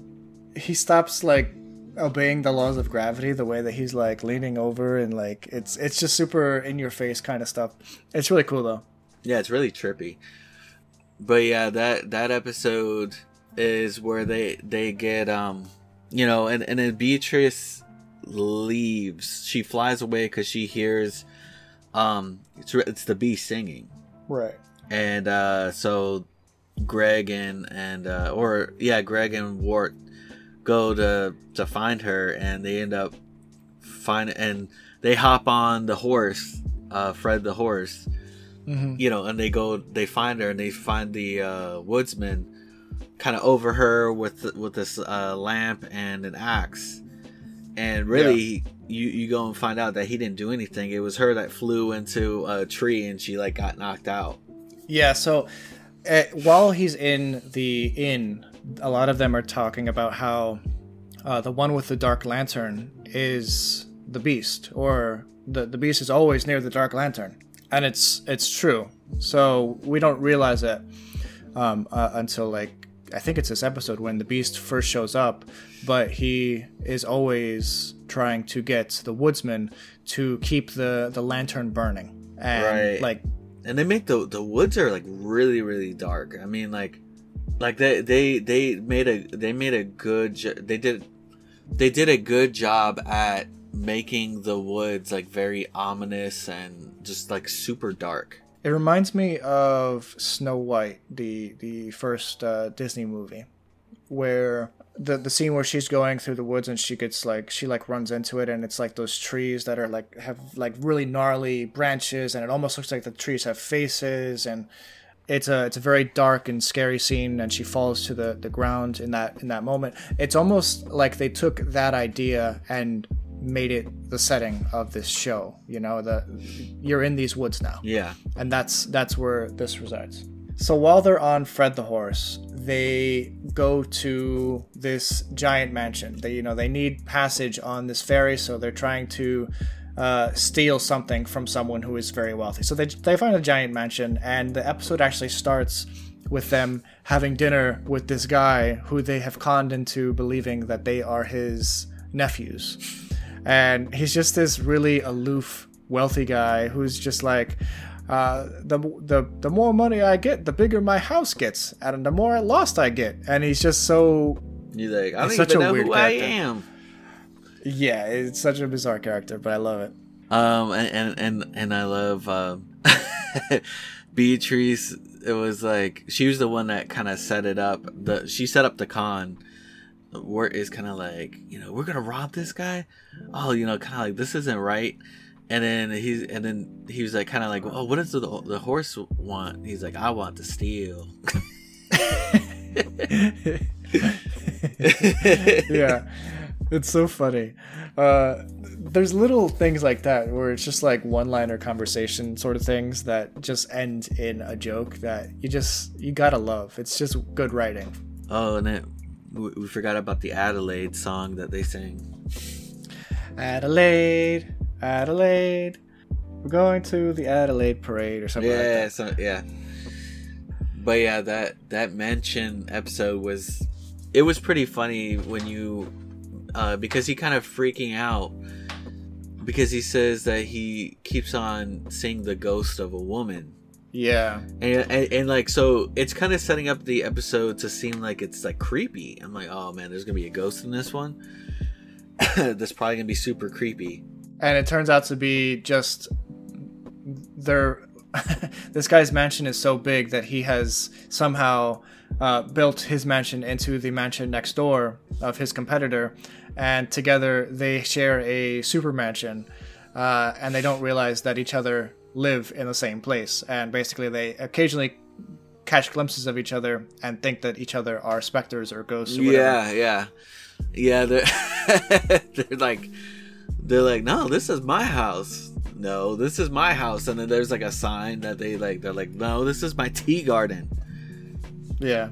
he stops like obeying the laws of gravity the way that he's like leaning over and like it's it's just super in your face kind of stuff. It's really cool though. Yeah, it's really trippy. But yeah, that that episode is where they they get um you know and and then Beatrice leaves. She flies away because she hears um it's it's the bee singing. Right. And uh so Greg and and uh or yeah, Greg and Wirt go to to find her and they end up find and they hop on the horse, uh Fred the horse. Mm-hmm. You know, and they go they find her and they find the uh woodsman kind of over her with with this uh, lamp and an axe and really yeah. you you go and find out that he didn't do anything it was her that flew into a tree and she like got knocked out yeah so uh, while he's in the inn a lot of them are talking about how uh, the one with the dark lantern is the beast or the, the beast is always near the dark lantern and it's it's true so we don't realize it um, uh, until like I think it's this episode when the Beast first shows up, but he is always trying to get the woodsman to keep the the lantern burning. And right. like and they make the the woods are like really really dark. I mean like like they they they made a they made a good they did they did a good job at making the woods like very ominous and just like super dark. It reminds me of Snow White, the the first uh, Disney movie, where the the scene where she's going through the woods and she gets like she like runs into it and it's like those trees that are like have like really gnarly branches and it almost looks like the trees have faces and it's a it's a very dark and scary scene and she falls to the the ground in that in that moment it's almost like they took that idea and made it the setting of this show. You know, the you're in these woods now. Yeah. And that's that's where this resides. So while they're on Fred the horse, they go to this giant mansion. They you know they need passage on this ferry, so they're trying to uh, steal something from someone who is very wealthy. So they they find a giant mansion, and the episode actually starts with them having dinner with this guy who they have conned into believing that they are his nephews and he's just this really aloof, wealthy guy who's just like, uh, the the the more money I get, the bigger my house gets, and the more lost I get. And he's just so. He's like, I don't even know who character. I am. Yeah, it's such a bizarre character, but I love it. Um, and and and I love um, Beatrice. It was like she was the one that kind of set it up. The she set up the con Wirt is kind of like, you know, we're gonna rob this guy. Oh, you know, kind of like this isn't right. And then he's and then he was like, kind of like, oh, what does the the horse want? He's like, I want to steal. yeah, it's so funny. Uh, there's little things like that where it's just like one-liner conversation sort of things that just end in a joke that you just you gotta love. It's just good writing. Oh, and it we forgot about the Adelaide song that they sang. Adelaide, Adelaide, we're going to the Adelaide parade or something. Yeah, like so, yeah. But yeah, that that mention episode was it was pretty funny when you uh, because he kind of freaking out because he says that he keeps on seeing the ghost of a woman yeah. And, and, and like so it's kind of setting up the episode to seem like it's like creepy. I'm like, "Oh man, there's going to be a ghost in this one." That's probably going to be super creepy. And it turns out to be just their this guy's mansion is so big that he has somehow uh, built his mansion into the mansion next door of his competitor, and together they share a super mansion, uh, and they don't realize that each other live in the same place, and basically they occasionally catch glimpses of each other and think that each other are specters or ghosts. Or yeah, yeah, yeah. They're they're like they're like, no, this is my house. No, this is my house. And then there's like a sign that they like. They're like, no, this is my tea garden. Yeah.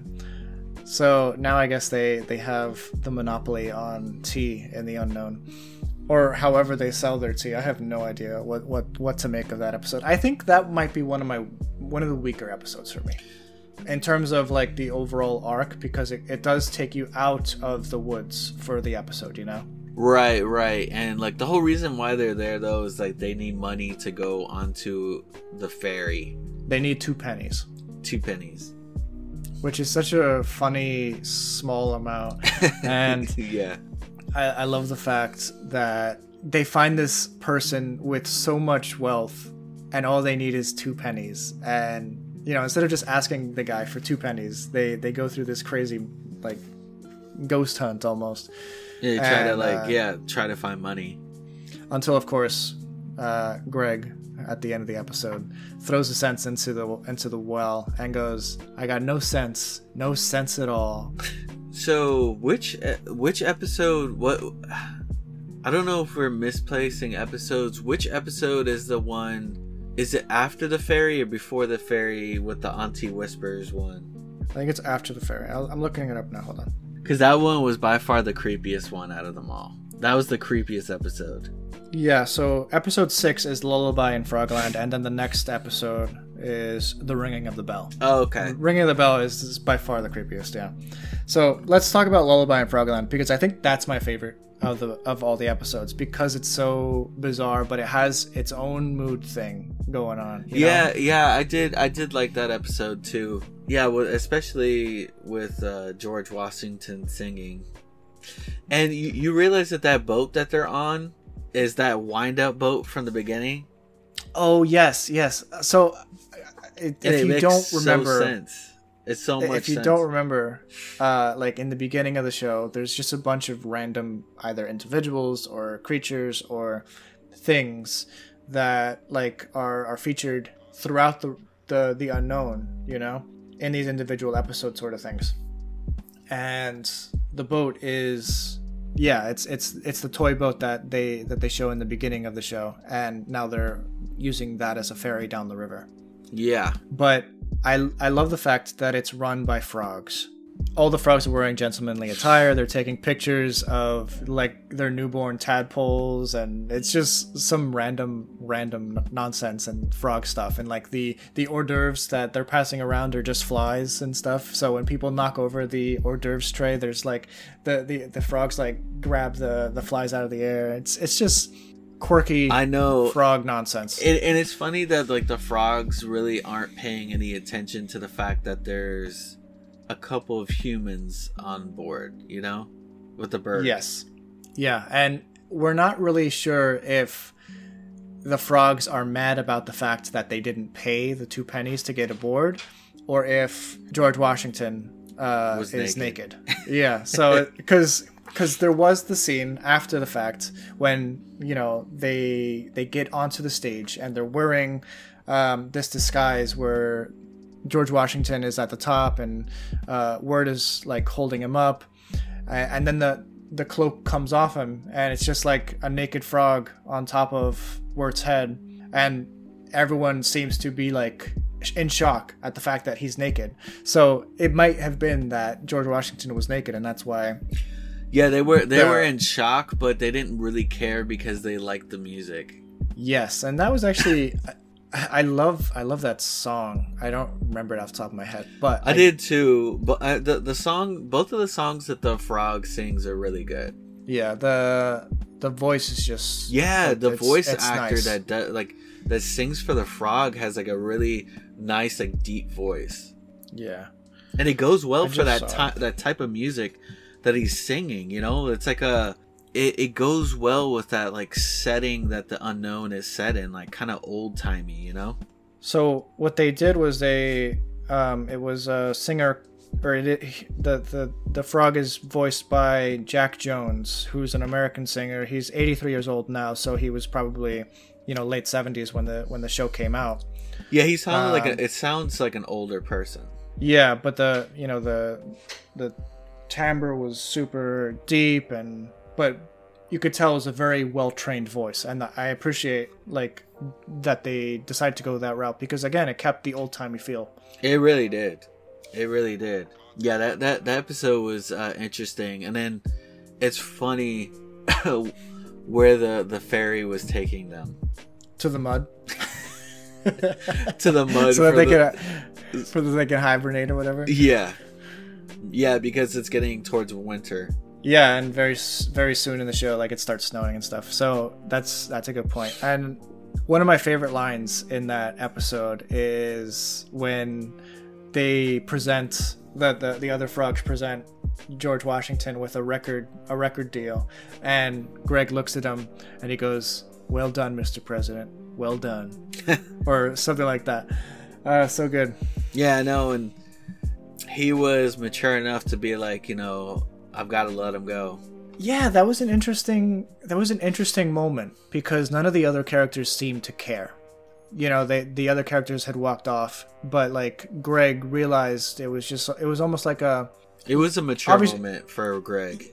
So now I guess they they have the monopoly on tea in the unknown, or however they sell their tea. I have no idea what what what to make of that episode. I think that might be one of my one of the weaker episodes for me. In terms of like the overall arc because it, it does take you out of the woods for the episode you know? Right right. And like the whole reason why they're there though is like they need money to go onto the ferry. They need two pennies. Two pennies which is such a funny small amount and yeah I, I love the fact that they find this person with so much wealth and all they need is two pennies and you know, instead of just asking the guy for two pennies, they they go through this crazy like ghost hunt almost. Yeah, try and, to like uh, yeah, try to find money. Until of course, uh, Greg at the end of the episode throws a cents into the into the well and goes, "I got no sense, no sense at all." So which uh, which episode? What? I don't know if we're misplacing episodes. Which episode is the one? Is it after the ferry or before the ferry with the Auntie Whispers one? I think it's after the ferry. i am looking it up now. Hold on. Because that one was by far the creepiest one out of them all. That was the creepiest episode. Yeah, so episode six is Lullaby in Frogland, and then the next episode is The Ringing of the Bell. Oh, okay. Ringing of the Bell is, is by far the creepiest, yeah. So let's talk about Lullaby in Frogland because I think that's my favorite of the of all the episodes because it's so bizarre, but it has its own mood thing going on. yeah, know? yeah, I did, I did like that episode too. Yeah, well, especially with uh, George Washington singing, and you, you realize that that boat that they're on is that wind up boat from the beginning. Oh yes, yes. So if you don't remember, so it's so much. If you sense. don't remember, uh, like in the beginning of the show, there's just a bunch of random either individuals or creatures or things that like are are featured throughout the the the unknown. You know, in these individual episode sort of things, and the boat is yeah it's it's it's the toy boat that they that they show in the beginning of the show and now they're using that as a ferry down the river yeah but I I love the fact that it's run by frogs. All the frogs are wearing gentlemanly attire. They're taking pictures of like their newborn tadpoles, and it's just some random random nonsense and frog stuff. And like the the hors d'oeuvres that they're passing around are just flies and stuff. So when people knock over the hors d'oeuvres tray, there's like the the, the frogs like grab the the flies out of the air. It's it's just quirky I know frog nonsense. And, and it's funny that like the frogs really aren't paying any attention to the fact that there's a couple of humans on board, you know, with the bird. Yes. Yeah, and we're not really sure if the frogs are mad about the fact that they didn't pay the two pennies to get aboard, or if George Washington uh, is naked. naked. yeah, so because because there was the scene after the fact when you know they they get onto the stage and they're wearing um, this disguise where George Washington is at the top and uh, Wirt is like holding him up, and then the the cloak comes off him and it's just like a naked frog on top of Wirt's head, and everyone seems to be like in shock at the fact that he's naked. So it might have been that George Washington was naked, and that's why yeah, they were they were in shock, but they didn't really care because they liked the music. Yes, and that was actually I love I love that song. I don't remember it off the top of my head, but I, I did too. But uh, the the song, both of the songs that the frog sings are really good. Yeah, the the voice is just yeah. The voice it's actor nice. that does, like that sings for the frog has like a really nice like deep voice. Yeah, and it goes well I for that type that type of music that he's singing. You know, it's like a it, it goes well with that like setting that the unknown is set in, like kind of old timey. You know. So what they did was they um, it was a singer or it, the the the frog is voiced by Jack Jones, who's an American singer. He's 83 years old now, so he was probably you know late 70s when the when the show came out. Yeah, he sounded like Um, a, it sounds like an older person. Yeah, but the you know the the timbre was super deep and but you could tell it was a very well trained voice and I appreciate like that they decided to go that route because again it kept the old timey feel. It really did. It really did. Yeah, that that, that episode was uh, interesting, and then it's funny where the the ferry was taking them To the mud. to the mud. so that they the- could for that they can hibernate or whatever. Yeah, yeah, because it's getting towards winter. Yeah, and very very soon in the show, like it starts snowing and stuff. So that's that's a good point. And one of my favorite lines in that episode is when they present the the, the other frogs present George Washington with a record a record deal, and Greg looks at him and he goes, "Well done, Mr. President. Well done," or something like that. Uh, so good. Yeah, I know, and he was mature enough to be like, you know, I've got to let him go. Yeah, that was an interesting that was an interesting moment because none of the other characters seemed to care. You know, they the other characters had walked off, but like Greg realized it was just it was almost like a It was a mature moment for Greg.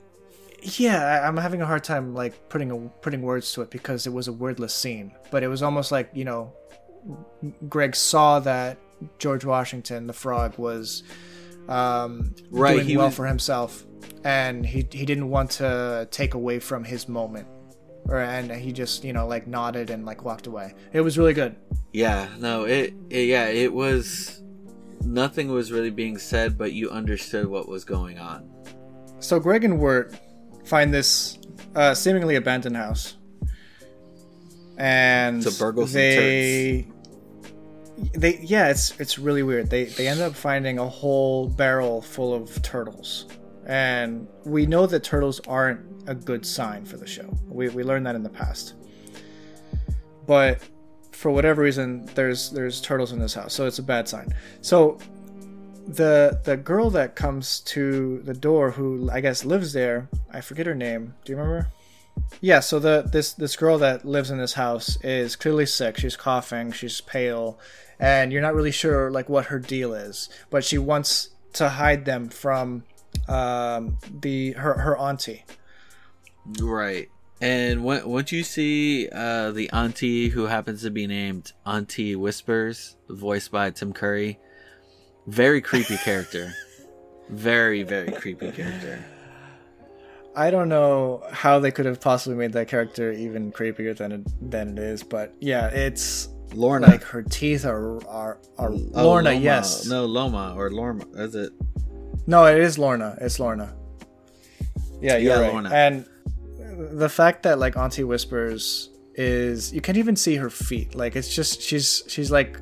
yeah, I'm having a hard time like putting a, putting words to it because it was a wordless scene, but it was almost like, you know, Greg saw that George Washington the frog was um Right, doing he well was- for himself and he he didn't want to take away from his moment. Or and he just you know like nodded and like walked away. It was really good. Yeah, no, it, it yeah, it was nothing was really being said, but you understood what was going on. so greg and wirt find this uh, seemingly abandoned house. And To burgle some they they yeah it's it's really weird. They they end up finding a whole barrel full of turtles. And we know that turtles aren't a good sign for the show. We, we learned that in the past. But for whatever reason there's there's turtles in this house so it's a bad sign. So the the girl that comes to the door who i guess lives there i forget her name. Do you remember? Yeah so the this this girl that lives in this house is clearly sick. She's coughing. She's pale and you're not really sure like what her deal is but she wants to hide them from um the her her auntie Right. And when, once you see uh, the auntie who happens to be named Auntie Whispers, voiced by Tim Curry, very creepy character. Very, very creepy character. I don't know how they could have possibly made that character even creepier than it than it is, but yeah, it's Lorna. like her teeth are are, are Oh, Lorna, Loma. yes. No, Loma or Lorma. Is it? No, it is Lorna. It's Lorna. Yeah, you're Yeah, right. Lorna. And the fact that like Auntie Whispers is you can't even see her feet. Like it's just she's she's like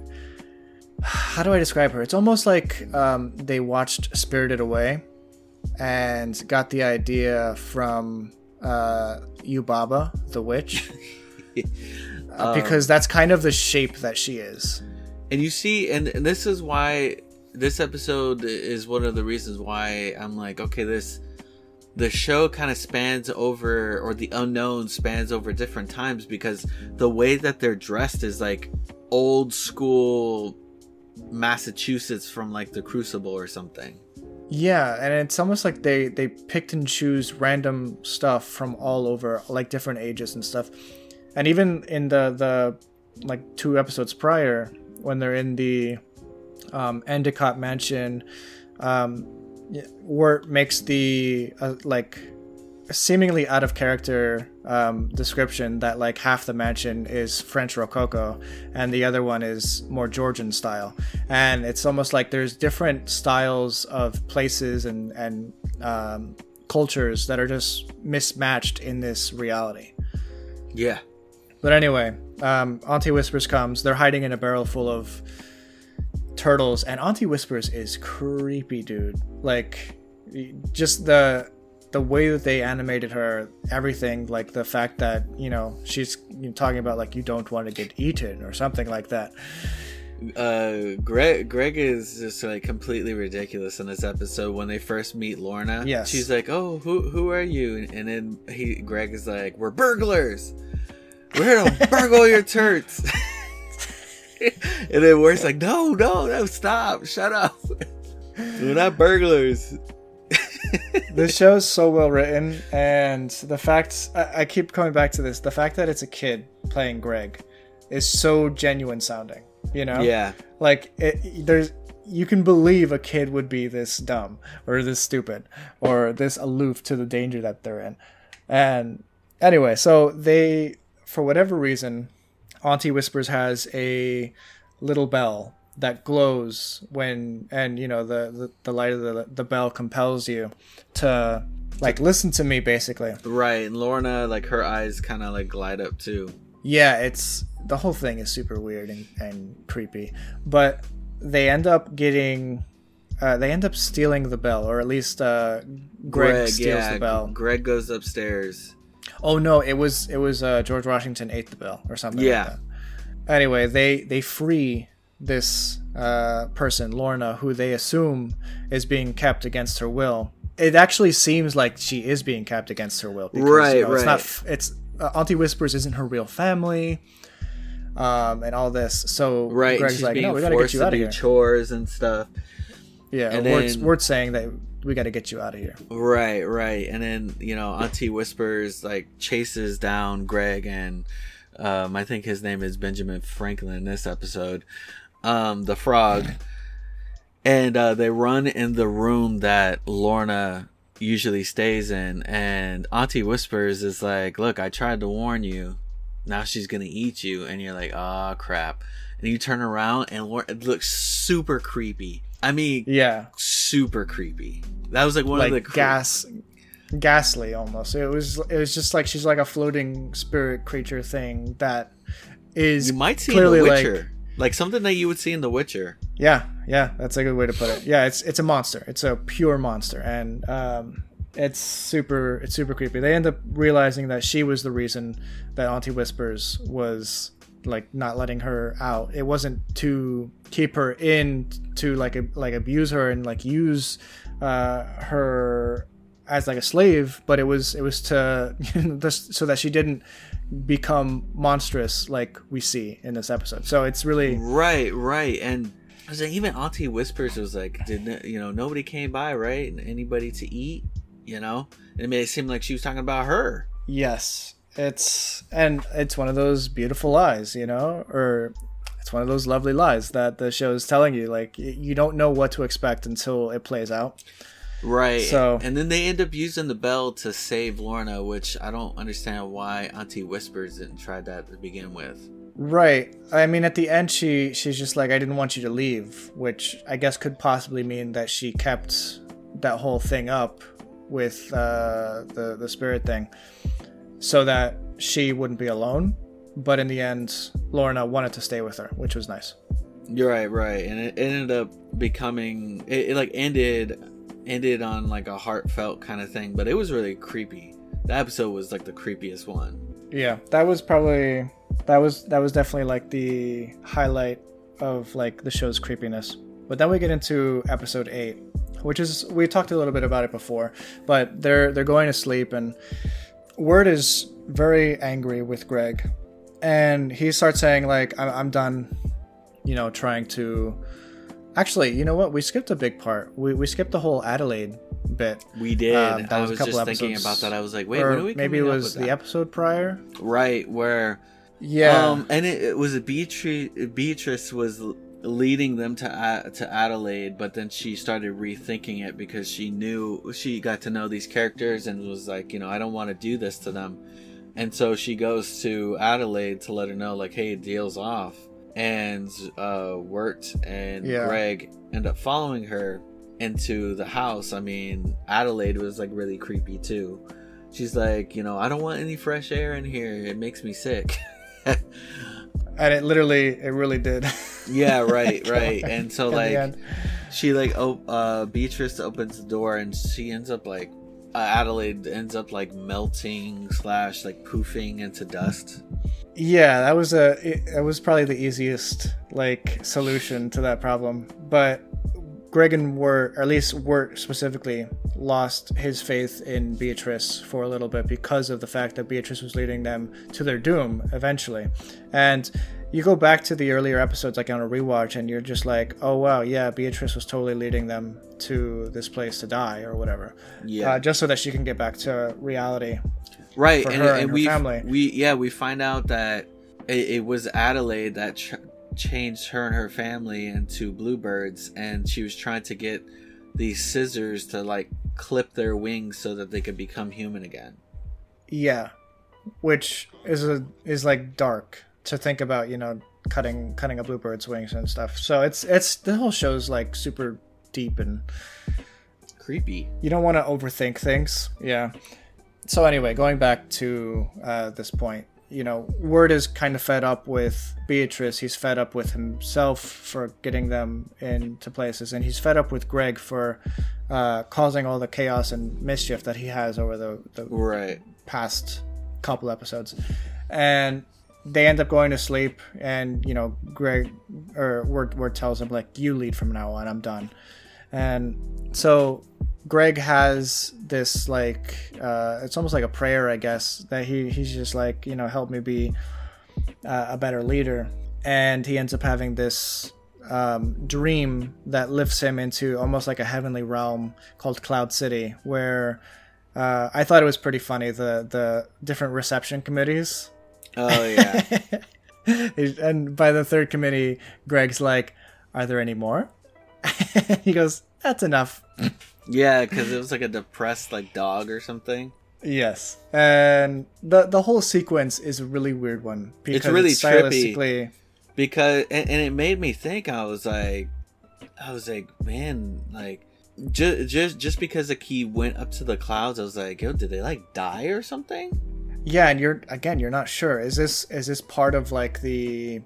how do I describe her? It's almost like um, they watched Spirited Away and got the idea from uh, Yubaba, the witch, uh, because that's kind of the shape that she is. And you see, and, and this is why this episode is one of the reasons why I'm like, okay, this the show kind of spans over, or the unknown spans over different times because the way that they're dressed is like old school Massachusetts from like the Crucible or something. Yeah, and it's almost like they they picked and choose random stuff from all over, like different ages and stuff. And even in the the like two episodes prior, when they're in the um, Endicott mansion, um, makes the uh, like seemingly out of character um, description that like half the mansion is French Rococo and the other one is more Georgian style, and it's almost like there's different styles of places and and um, cultures that are just mismatched in this reality. Yeah. But anyway, um, Auntie Whispers comes. They're hiding in a barrel full of turtles, and Auntie Whispers is creepy, dude. Like, just the the way that they animated her, everything, like the fact that you know she's talking about like you don't want to get eaten or something like that. Uh, Greg Greg is just like completely ridiculous in this episode when they first meet Lorna. Yes. she's like, "Oh, who who are you?" And then he Greg is like, "We're burglars." We're gonna burgle your turds. and then Wirt's like, no, no, no, stop, shut up. We're not burglars. this show is so well written, and the fact I, I keep coming back to this the fact that it's a kid playing Greg is so genuine sounding. You know? Yeah. Like it, there's you can believe a kid would be this dumb or this stupid or this aloof to the danger that they're in. And anyway, so they for whatever reason, Auntie Whispers has a little bell that glows when and you know the the, the light of the the bell compels you to like listen to me basically. Right. And Lorna like her eyes kind of like glide up too. Yeah, it's the whole thing is super weird and, and creepy. But they end up getting uh, they end up stealing the bell, or at least uh, Greg, Greg, steals yeah, the bell. Greg goes upstairs. Oh no, it was it was uh, George Washington ate the bill or something. Yeah. Like that. Anyway, they they free this uh, person, Lorna, who they assume is being kept against her will. It actually seems like she is being kept against her will. Right, you know, It's not. right. f- It's uh, Auntie Whispers isn't her real family, um, and all this. So Right. Greg's she's like, being no, we gotta get you to out of do here. chores and stuff. Yeah, and then- Wirt's saying that we got to get you out of here. Right, right. And then, you know, Auntie Whispers like chases down Greg and um I think his name is Benjamin Franklin in this episode. Um the frog. And uh they run in the room that Lorna usually stays in and Auntie Whispers is like, "Look, I tried to warn you. Now she's going to eat you." And you're like, "Ah, crap." And you turn around and Lorna it looks super creepy. I mean, Yeah, super creepy. That was like one like of the cre- gas, ghastly almost. It was it was just like she's like a floating spirit creature thing that is You might see in clearly The like Witcher, like, something that you would see in The Witcher. yeah yeah that's a good way to put it. Yeah, it's it's a monster. It's a pure monster, and um, it's super it's super creepy. They end up realizing that she was the reason that Auntie Whispers was like not letting her out. It wasn't to keep her in to like a, like abuse her and like use uh, her as like a slave, but it was it was to just so that she didn't become monstrous like we see in this episode. So it's really Right, right, and I was like, even Auntie Whispers was like, "Did you know nobody came by, right? Anybody to eat, you know?" And it made it seem like she was talking about her. Yes, it's and it's one of those beautiful lies, you know, or it's one of those lovely lies that the show is telling you. Like you don't know what to expect until it plays out. Right. So- and then they end up using the bell to save Lorna, which I don't understand why Auntie Whispers didn't try that to begin with. Right. I mean, at the end, she she's just like, I didn't want you to leave, which I guess could possibly mean that she kept that whole thing up with uh, the the spirit thing, so that she wouldn't be alone. But in the end, Lorna wanted to stay with her, which was nice. You're right, right, and it, ended up becoming it, it like ended ended on like a heartfelt kind of thing, but it was really creepy. The episode was like the creepiest one. Yeah, that was probably that was that was definitely like the highlight of like the show's creepiness. But then we get into episode eight, which is we talked a little bit about it before, but they're they're going to sleep and Wirt is very angry with Greg, and he starts saying like I'm, I'm done, you know, trying to. Actually, you know what? We skipped a big part. We we skipped the whole Adelaide bit. We did. Um, that I was a couple just thinking episodes- about that. I was like, wait, or we maybe it was the that? episode prior. right where Yeah. um and it, it was a Beatrice Beatrice was leading them to A- to Adelaide but then she started rethinking it because she knew she got to know these characters and was like you know I don't want to do this to them. And so she goes to Adelaide to let her know like hey deal's off. And uh Wirt and Yeah. Greg end up following her into the house. I mean Adelaide was like really creepy too. She's like you know I don't want any fresh air in here. It makes me sick and it literally it really did Yeah, right, right. And so like she like oh uh Beatrice opens the door and she ends up like uh, Adelaide ends up like melting slash like poofing into dust. yeah that was a it, that was probably the easiest like solution to that problem but greg and wirt or at least wirt specifically lost his faith in Beatrice for a little bit because of the fact that Beatrice was leading them to their doom eventually. And you go back to the earlier episodes, like on a rewatch, and you're just like, oh wow, yeah, Beatrice was totally leading them to this place to die or whatever. Yeah. Uh, just so that she can get back to reality. right and, and and we we yeah we find out that it, it was adelaide that ch- changed her and her family into bluebirds and she was trying to get these scissors to like clip their wings so that they could become human again Yeah, which is a is like dark to think about. You know, cutting cutting a bluebird's wings and stuff. So it's it's the whole show's like super deep and creepy you don't want to overthink things. Yeah. So anyway, going back to uh, this point, you know, Wirt is kind of fed up with Beatrice. He's fed up with himself for getting them into places, and he's fed up with Greg for uh, causing all the chaos and mischief that he has over the, the right past couple episodes. And they end up going to sleep, and you know, Greg or Wirt, Wirt tells him like, "You lead from now on. I'm done." And so Greg has this like, uh, it's almost like a prayer, I guess, that he he's just like, you know, help me be uh, a better leader. And he ends up having this um, dream that lifts him into almost like a heavenly realm called Cloud City, where uh, I thought it was pretty funny the the different reception committees. oh yeah and by the third committee, Greg's like, "Are there any more?" he goes, "That's enough." Yeah because it was like a depressed like dog or something Yes, and the the whole sequence is a really weird one because really trippy. stylistically. because and, and it made me think i was like i was like man like just just just because like he went up to the clouds i was like yo did they like die or something Yeah, and you're again, you're not sure. Is this is this part of like the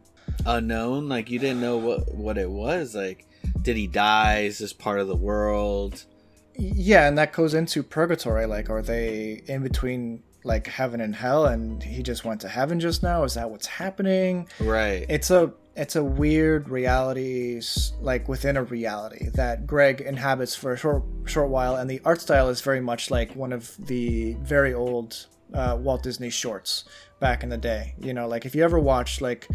unknown like you didn't know what what it was like did he die is this part of the world yeah, and that goes into purgatory. Like, are they in between like heaven and hell, and he just went to heaven just now? Is that what's happening? right it's a it's a weird reality like within a reality that Greg inhabits for a short short while and the art style is very much like one of the very old uh, Walt Disney shorts back in the day you know like if you ever watched like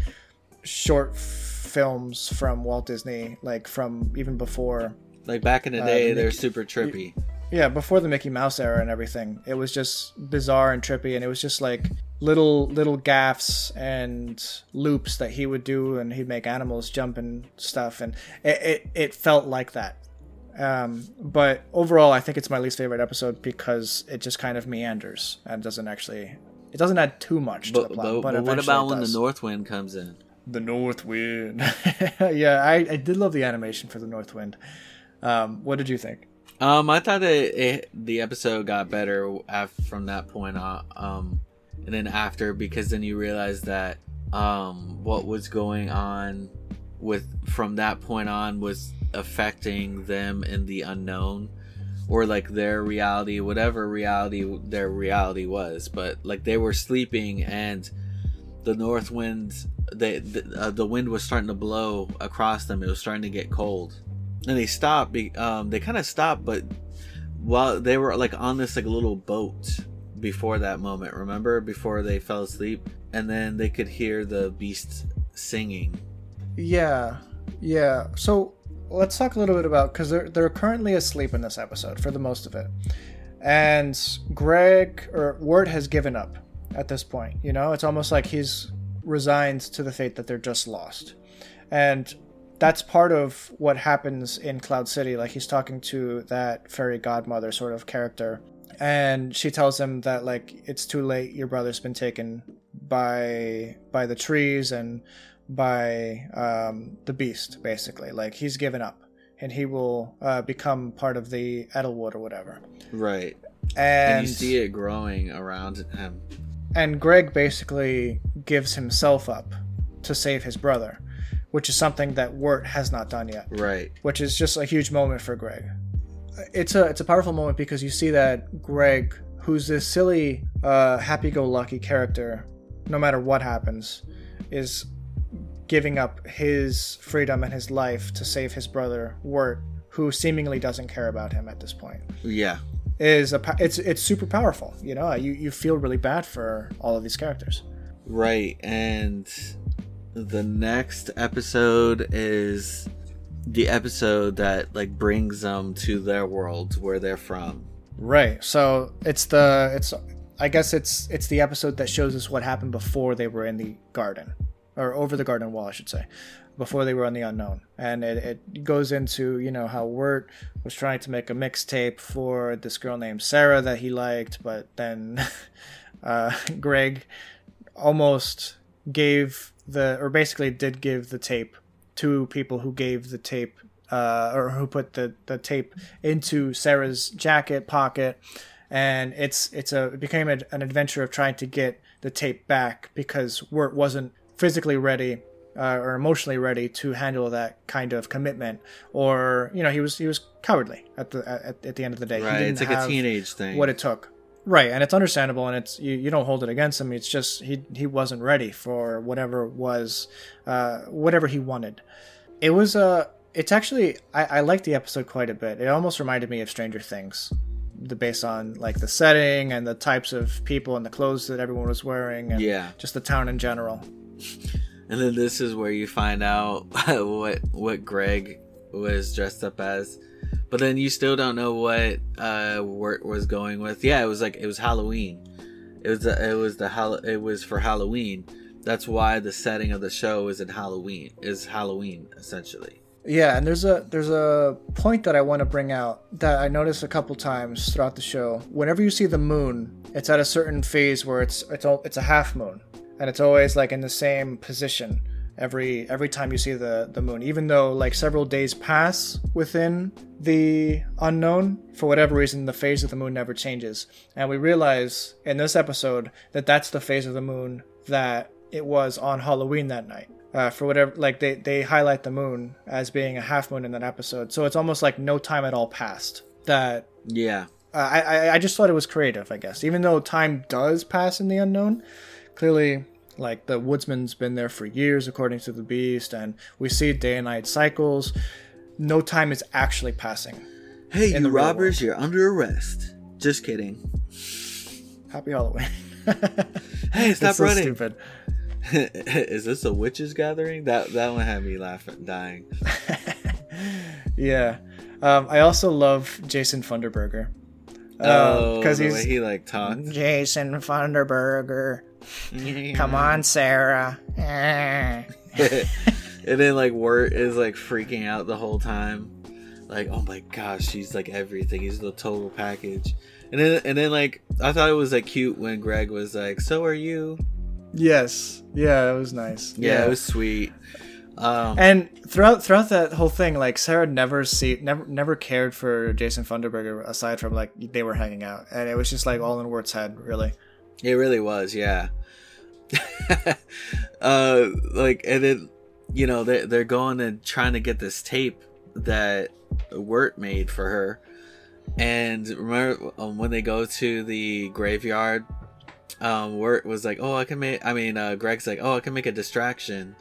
short f- films from Walt Disney like from even before like back in the Uh, day the they're Mickey- super trippy. Yeah before the Mickey Mouse era and everything it was just bizarre and trippy and it was just like little little gaffs and loops that he would do and he'd make animals jump and stuff and it, it, it felt like that. Um, but overall i think it's my least favorite episode because it just kind of meanders and doesn't actually it doesn't add too much to but, the plot but, but what about when the north wind comes in? The north wind. Yeah I, I did love the animation for the north wind um, what did you think Um, I thought it, it the episode got better from that point on. Um, and then after because then you realize that um what was going on with from that point on was affecting them in the unknown or like their reality whatever reality their reality was but like they were sleeping and the north wind they the, uh, the wind was starting to blow across them it was starting to get cold and they stopped um they kind of stopped but while they were like on this like little boat before that moment remember? Before they fell asleep? And then they could hear the beast singing. Yeah, yeah. So let's talk a little bit about because they're they're currently asleep in this episode for the most of it, and Greg or Wirt has given up at this point. You know, it's almost like he's resigned to the fate that they're just lost, and that's part of what happens in Cloud City. Like he's talking to that fairy godmother sort of character, and she tells him that like it's too late. Your brother's been taken by by the trees and by um, the beast, basically. Like he's given up, and he will uh, become part of the Edelwood or whatever. right And, and you see it growing around him and Greg basically gives himself up to save his brother, which is something that Wirt has not done yet. right Which is just a huge moment for Greg. It's a it's a powerful moment because you see that Greg, who's this silly, uh, happy-go-lucky character, no matter what happens, is giving up his freedom and his life to save his brother Wirt who seemingly doesn't care about him at this point Yeah. is a it's it's super powerful you know you, you feel really bad for all of these characters Right. And the next episode is the episode that like brings them to their world where they're from. right. So it's the it's i guess it's it's the episode that shows us what happened before they were in the garden. Or over the garden wall i should say. Before they were on the unknown. And it, it goes into you know how wirt was trying to make a mixtape for this girl named sarah that he liked but then uh, greg almost gave the or basically did give the tape to people who gave the tape uh, or who put the, the tape into Sarah's jacket pocket and it's it's a it became a, an adventure of trying to get the tape back because Wirt wasn't physically ready uh, or emotionally ready to handle that kind of commitment or you know he was he was cowardly at the at, at the end of the day He Right. didn't It's like a teenage thing. what it took right and it's understandable and it's you, you don't hold it against him it's just he he wasn't ready for whatever was uh whatever he wanted it was uh it's actually i i like the episode quite a bit it almost reminded me of stranger things the based on like the setting and the types of people and the clothes that everyone was wearing and Yeah. just the town in general And then this is where you find out what what Greg was dressed up as. But then you still don't know what uh Wirt was going with. Yeah, it was like it was Halloween. It was the, it was the Hall- it was for Halloween. That's why the setting of the show is in Halloween. Is Halloween essentially. Yeah, and there's a there's a point that I want to bring out that I noticed a couple times throughout the show. Whenever you see the moon, it's at a certain phase where it's it's all, it's a half moon, and it's always like in the same position every every time you see the the moon. Even though like several days pass within the unknown, for whatever reason, the phase of the moon never changes, and we realize in this episode that that's the phase of the moon that it was on Halloween that night uh, for whatever like they they highlight the moon as being a half moon in that episode so it's almost like no time at all passed that Yeah. uh, I, I i just thought it was creative i guess even though time does pass in the unknown clearly like the woodsman's been there for years according to the beast and we see day and night cycles no time is actually passing Hey, you robbers, you're under arrest. Just kidding. happy halloween Hey, stop so running. stupid is this a witches gathering? That that one had me laughing, dying. yeah um, i also love jason funderburker Oh, because the he's way he like talks. Jason Funderburker. Come on, Sarah. And then like Wirt is like freaking out the whole time. Like, oh my gosh, she's like everything. He's the total package. And then and then like I thought it was like cute when Greg was like, "So are you?" yes. Yeah, it was nice. Yeah, it was sweet. Um, And throughout throughout that whole thing, like Sarah never see never never cared for Jason Funderburker aside from like they were hanging out, and it was just like all in Wirt's head, really. It really was, yeah. uh, like, and then you know they they're going and trying to get this tape that Wirt made for her, and remember um, when they go to the graveyard, um, Wirt was like, "Oh, I can make." I mean, uh, Greg's like, "Oh, I can make a distraction,"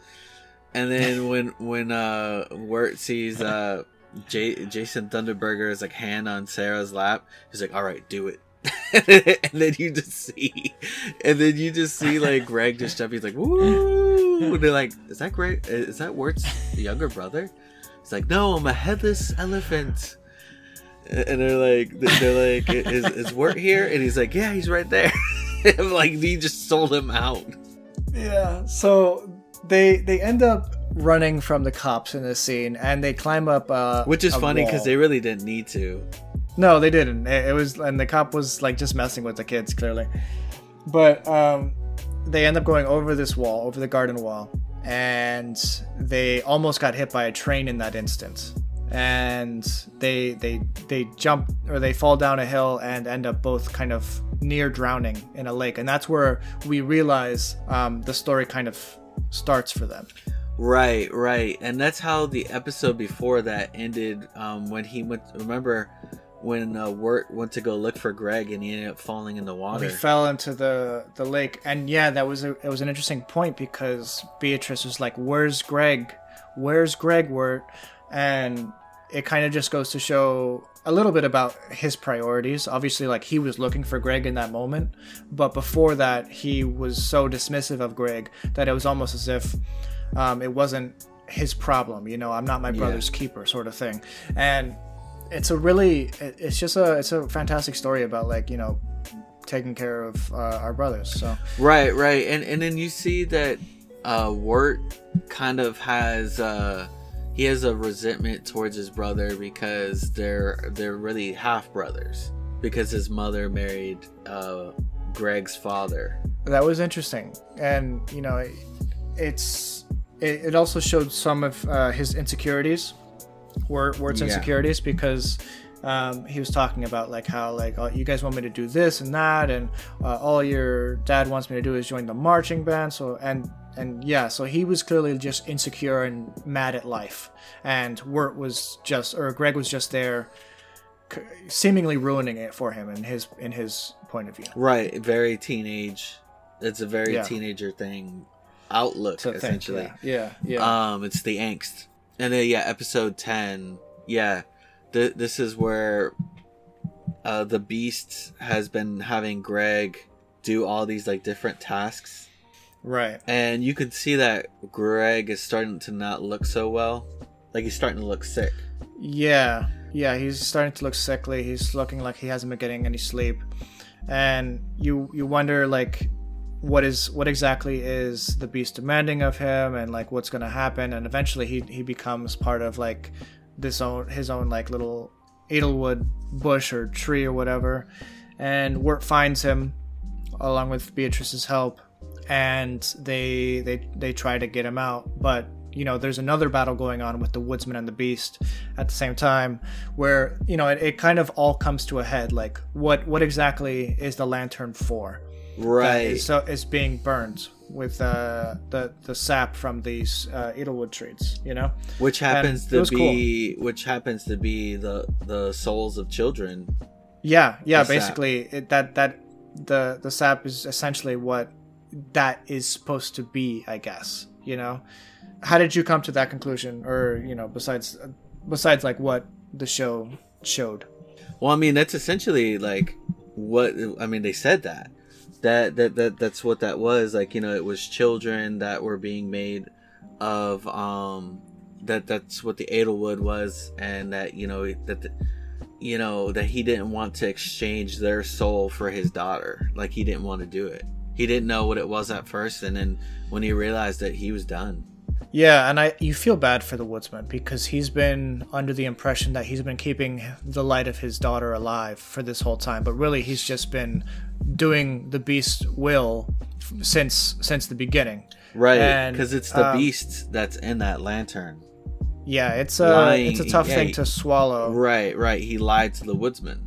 and then when when uh Wirt sees uh J- Jason Funderburker's like hand on Sarah's lap, he's like, "All right, do it." and then you just see, and then you just see like Greg just jump. He's like, "Woo!" And they're like, "Is that Greg? Is that Wirt's younger brother?" He's like, "No, I'm a headless elephant." And they're like, they're like, "Is is Wirt here?" And he's like, "Yeah, he's right there." Like, he just sold him out. Yeah. So they they end up running from the cops in this scene, and they climb up. Uh, Which is funny because they really didn't need to. No, they didn't. It, it was, and the cop was like just messing with the kids, clearly. But um, they end up going over this wall, over the garden wall, and they almost got hit by a train in that instance. And they they they jump or they fall down a hill and end up both kind of near drowning in a lake, and that's where we realize um, the story kind of starts for them. Right, right, and that's how the episode before that ended. Um, when he went, remember when uh, Wirt went to go look for Greg and he ended up falling in the water. He fell into the the lake, and yeah, that was a it was an interesting point because Beatrice was like, "Where's Greg? Where's Greg?" Wirt?" and it kind of just goes to show a little bit about his priorities. Obviously, like he was looking for Greg in that moment, but before that, he was so dismissive of Greg that it was almost as if um, it wasn't his problem. You know, I'm not my brother's yeah. keeper, sort of thing. And it's a really, it's just a, it's a fantastic story about like you know, taking care of uh, our brothers. So right, right, and and then you see that uh, Wirt kind of has. Uh, he has a resentment towards his brother because they're they're really half brothers because his mother married uh, Greg's father. That was interesting, and you know, it, it's it, it, also showed some of uh, his insecurities, Wirt, Wirt's yeah. insecurities, because um, he was talking about like how like oh, you guys want me to do this and that, and uh, all your dad wants me to do is join the marching band. So and and yeah, so he was clearly just insecure and mad at life, and Wirt was just, or Greg was just there, seemingly ruining it for him in his in his point of view. Right, very teenage. It's a very yeah. teenager thing, outlook essentially. Think, yeah. yeah, yeah. Um, it's the angst, and then yeah, episode ten. Yeah, th- this is where uh, the Beast has been having Greg do all these like different tasks Right. And you can see that Greg is starting to not look so well. Like he's starting to look sick. Yeah. Yeah, he's starting to look sickly. He's looking like he hasn't been getting any sleep. And you you wonder like what is what exactly is the beast demanding of him and like what's going to happen. And eventually he he becomes part of like this own his own like little Edelwood bush or tree or whatever. And Wirt finds him along with Beatrice's help and they they they try to get him out. But you know there's another battle going on with the woodsman and the beast at the same time where you know it, it kind of all comes to a head. Like what what exactly is the lantern for right so it's being burned with uh, the the sap from these uh, Edelwood trees, you know, which happens and to be cool. which happens to be the the souls of children. Yeah, yeah. Basically, it, that that the the sap is essentially what that is supposed to be, I guess. You know, how did you come to that conclusion, or you know, besides besides like what the show showed? Well, I mean, that's essentially like what I mean. They said that that that that that's what that was. Like you know, it was children that were being made of um that that's what the Edelwood was, and that you know that. The, you know that he didn't want to exchange their soul for his daughter like he didn't want to do it he didn't know what it was at first, and then when he realized that he was done. Yeah, and I you feel bad for the woodsman because he's been under the impression that he's been keeping the light of his daughter alive for this whole time, but really he's just been doing the beast's will since since the beginning. Right, because it's the um, beast that's in that lantern. Yeah, it's a Lying, it's a tough yeah, thing to swallow. Right, right. He lied to the woodsman,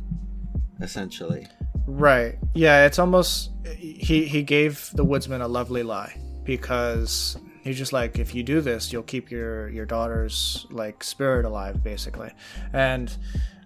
essentially. Right. Yeah, it's almost he he gave the woodsman a lovely lie because he's just like if you do this you'll keep your your daughter's like spirit alive basically and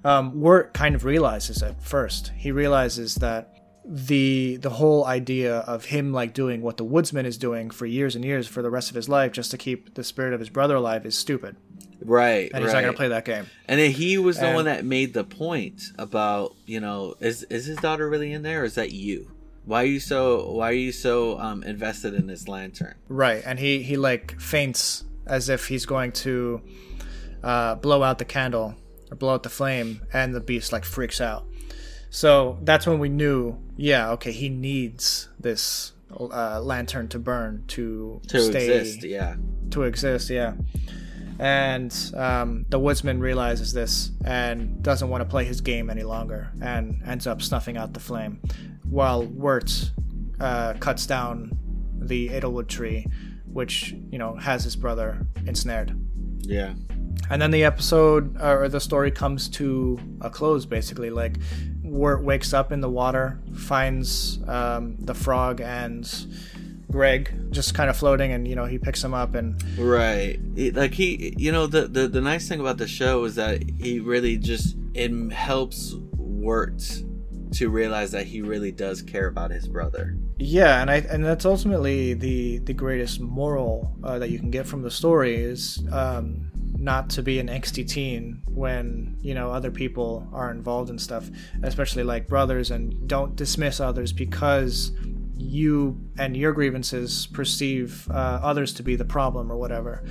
um wirt kind of realizes it first he realizes that the the whole idea of him like doing what the woodsman is doing for years and years for the rest of his life just to keep the spirit of his brother alive is stupid Right. And he's right. not going to play that game. And then he was the and, one that made the point about, you know, is is his daughter really in there or is that you? Why are you so why are you so um invested in this lantern? Right. And he he like faints as if he's going to uh blow out the candle or blow out the flame and the beast like freaks out. So that's when we knew, yeah, okay, he needs this uh, lantern to burn to, to stay, exist, yeah. To exist, yeah and um, the woodsman realizes this and doesn't want to play his game any longer and ends up snuffing out the flame while Wirt uh, cuts down the Edelwood tree which you know has his brother ensnared. Yeah. And then the episode uh, or the story comes to a close basically. Like Wirt wakes up in the water finds um, the frog and Greg just kind of floating, and you know he picks him up and right, like he, you know, the the the nice thing about the show is that he really just it helps Wirt to realize that he really does care about his brother. Yeah, and I and that's ultimately the the greatest moral uh, that you can get from the story is um, not to be an angsty teen when you know other people are involved in stuff, especially like brothers, and don't dismiss others because you and your grievances perceive uh, others to be the problem or whatever.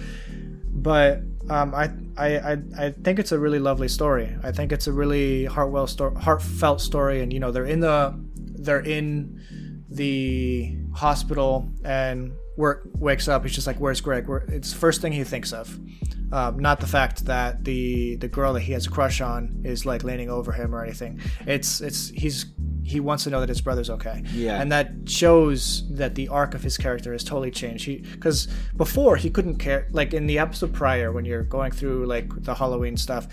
But um, I, I, I think it's a really lovely story. I think it's a really heartwell sto- heartfelt story, and you know they're in the they're in the hospital and Wirt wakes up. He's just like, "Where's Greg?" Where, it's first thing he thinks of, um, not the fact that the the girl that he has a crush on is like leaning over him or anything. It's it's he's he wants to know that his brother's okay. Yeah. And that shows that the arc of his character has totally changed. He because before he couldn't care like in the episode prior when you're going through like the Halloween stuff,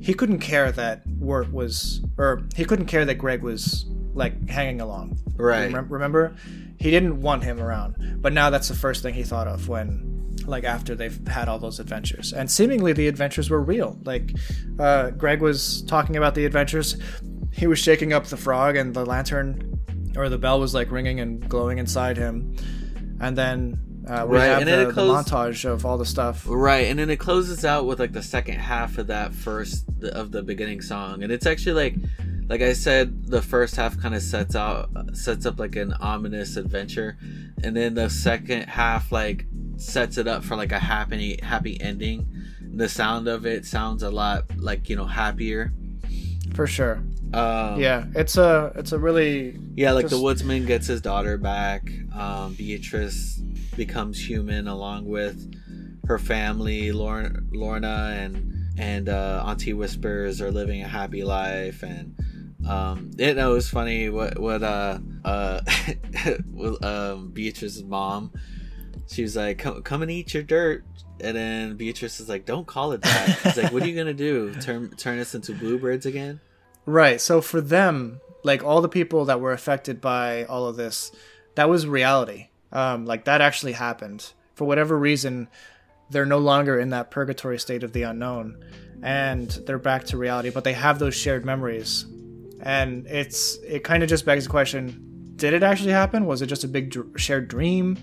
he couldn't care that Wirt was or he couldn't care that Greg was like hanging along. Right. Remem- Remember? He didn't want him around. But now that's the first thing he thought of when like after they've had all those adventures. And seemingly the adventures were real. Like uh, Greg was talking about the adventures he was shaking up the frog and the lantern or the bell was like ringing and glowing inside him. And then uh, we Right, have and the, closed- montage of all the stuff. Right, and then it closes out with like the second half of that first of the beginning song, and it's actually like, like I said, the first half kind of sets out sets up like an ominous adventure, and then the second half like sets it up for like a happy happy ending. The sound of it sounds a lot like you know happier. for sure Um, yeah it's a it's a really Yeah, like the woodsman gets his daughter back. Um, Beatrice becomes human along with her family. Lorna, Lorna and and uh, Auntie Whispers are living a happy life. And um, it, it was funny what what uh uh um, Beatrice's mom. She was like, "Come come and eat your dirt." And then Beatrice is like, "Don't call it that." She's like, "What are you gonna do? Turn turn us into bluebirds again?" Right so for them like all the people that were affected by all of this that was reality. Um, like that actually happened. For whatever reason they're no longer in that purgatory state of the unknown and they're back to reality but they have those shared memories. And it's it kind of just begs the question did it actually happen? Was it just a big dr- shared dream?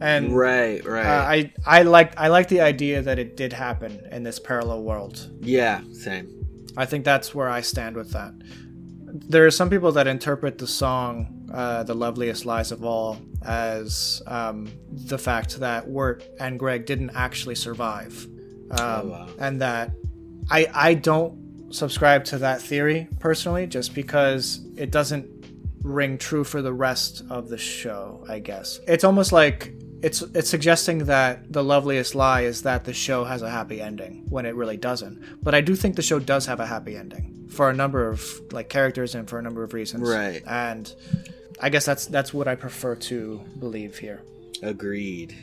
And Right, right. uh, i i like i like the idea that it did happen in this parallel world. Yeah, same. I think that's where I stand with that. There are some people that interpret the song uh, "The Loveliest Lies of All" as um, the fact that Wirt and Greg didn't actually survive, um, Oh, wow. and that I I don't subscribe to that theory personally, just because it doesn't ring true for the rest of the show. I guess it's almost like it's it's suggesting that the loveliest lie is that the show has a happy ending when it really doesn't. But I do think the show does have a happy ending for a number of like characters and for a number of reasons. Right. And I guess that's that's what I prefer to believe here. Agreed.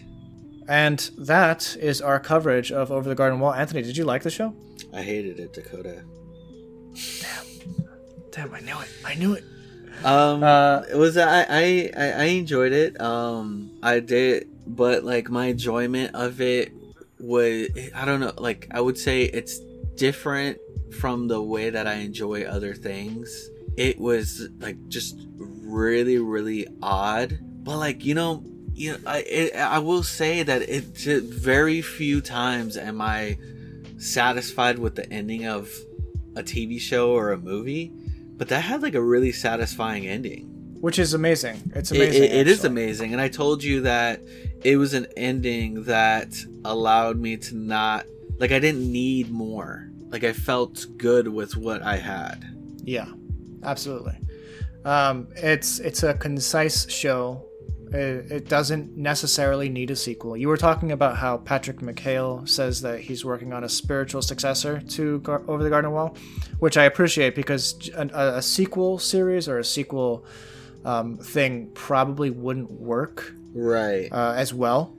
And that is our coverage of Over the Garden Wall. Anthony, did you like the show? I hated it, Dakota. Damn, Damn, I knew it. I knew it. Um, Uh, it was I, I I enjoyed it. Um, I did, but like my enjoyment of it was I don't know. Like I would say it's different from the way that I enjoy other things. It was like just really really odd, but like you know. You know, I it, I will say that it very few times am I satisfied with the ending of a TV show or a movie, but that had like a really satisfying ending. Which is amazing. It's amazing. it- it is amazing, and I told you that it was an ending that allowed me to not like I didn't need more. Like I felt good with what I had. Yeah, absolutely. Um, it's it's a concise show. It, it doesn't necessarily need a sequel. You were talking about how Patrick McHale says that he's working on a spiritual successor to Gar- Over the Garden Wall, which I appreciate because a, a, a sequel series or a sequel um, thing probably wouldn't work Right. uh, as well.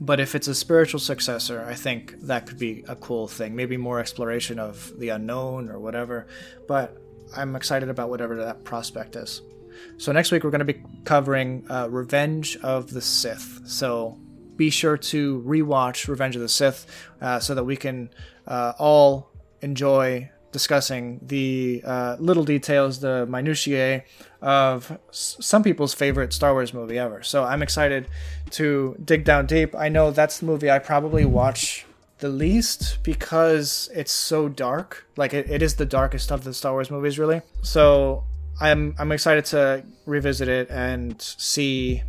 But if it's a spiritual successor, I think that could be a cool thing. Maybe more exploration of the unknown or whatever. But I'm excited about whatever that prospect is. So next week we're going to be covering uh, Revenge of the Sith. So be sure to rewatch Revenge of the Sith uh, so that we can uh, all enjoy discussing the uh, little details, the minutiae of s- some people's favorite Star Wars movie ever. So I'm excited to dig down deep. I know that's the movie I probably watch the least because it's so dark. Like it, it is the darkest of the Star Wars movies, really. So I'm I'm excited to revisit it and see,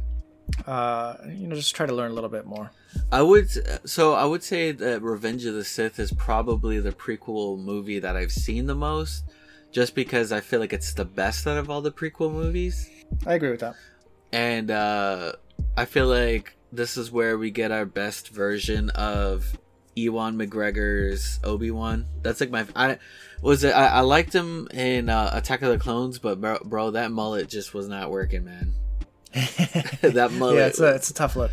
uh, you know, just try to learn a little bit more. I would so I would say that Revenge of the Sith is probably the prequel movie that I've seen the most, just because I feel like it's the best out of all the prequel movies. I agree with that. And uh, I feel like this is where we get our best version of Ewan McGregor's Obi Wan. That's like my I was it. I, I liked him in uh, Attack of the Clones, but bro, bro, that mullet just was not working, man. that mullet. yeah, it's a it's a tough look.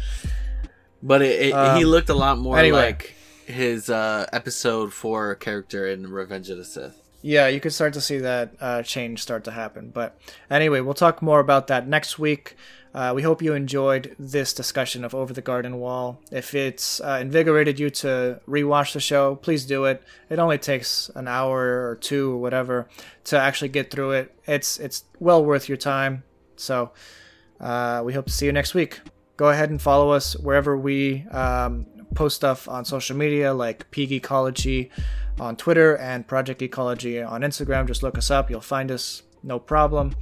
But it, it, Um, he looked a lot more anyway. like his uh, episode four character in Revenge of the Sith. Yeah, you could start to see that uh, change start to happen. But anyway, we'll talk more about that next week. Uh, we hope you enjoyed this discussion of Over the Garden Wall. If it's uh, invigorated you to rewatch the show, please do it. It only takes an hour or two or whatever to actually get through it. It's it's well worth your time. So uh, we hope to see you next week. Go ahead and follow us wherever we um, post stuff on social media, like PGeekology on Twitter and Project Geekology on Instagram. Just look us up, you'll find us, no problem.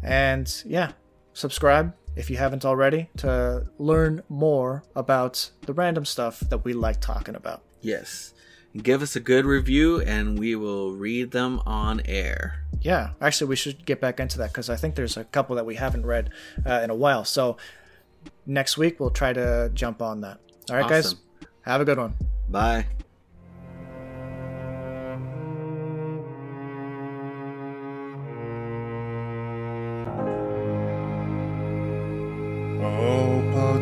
And yeah, subscribe if you haven't already to learn more about the random stuff that we like talking about. Yes. Give us a good review and we will read them on air. Yeah, actually, we should get back into that because I think there's a couple that we haven't read uh, in a while. So next week we'll try to jump on that. All right, guys, have a good one. Bye.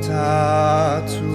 O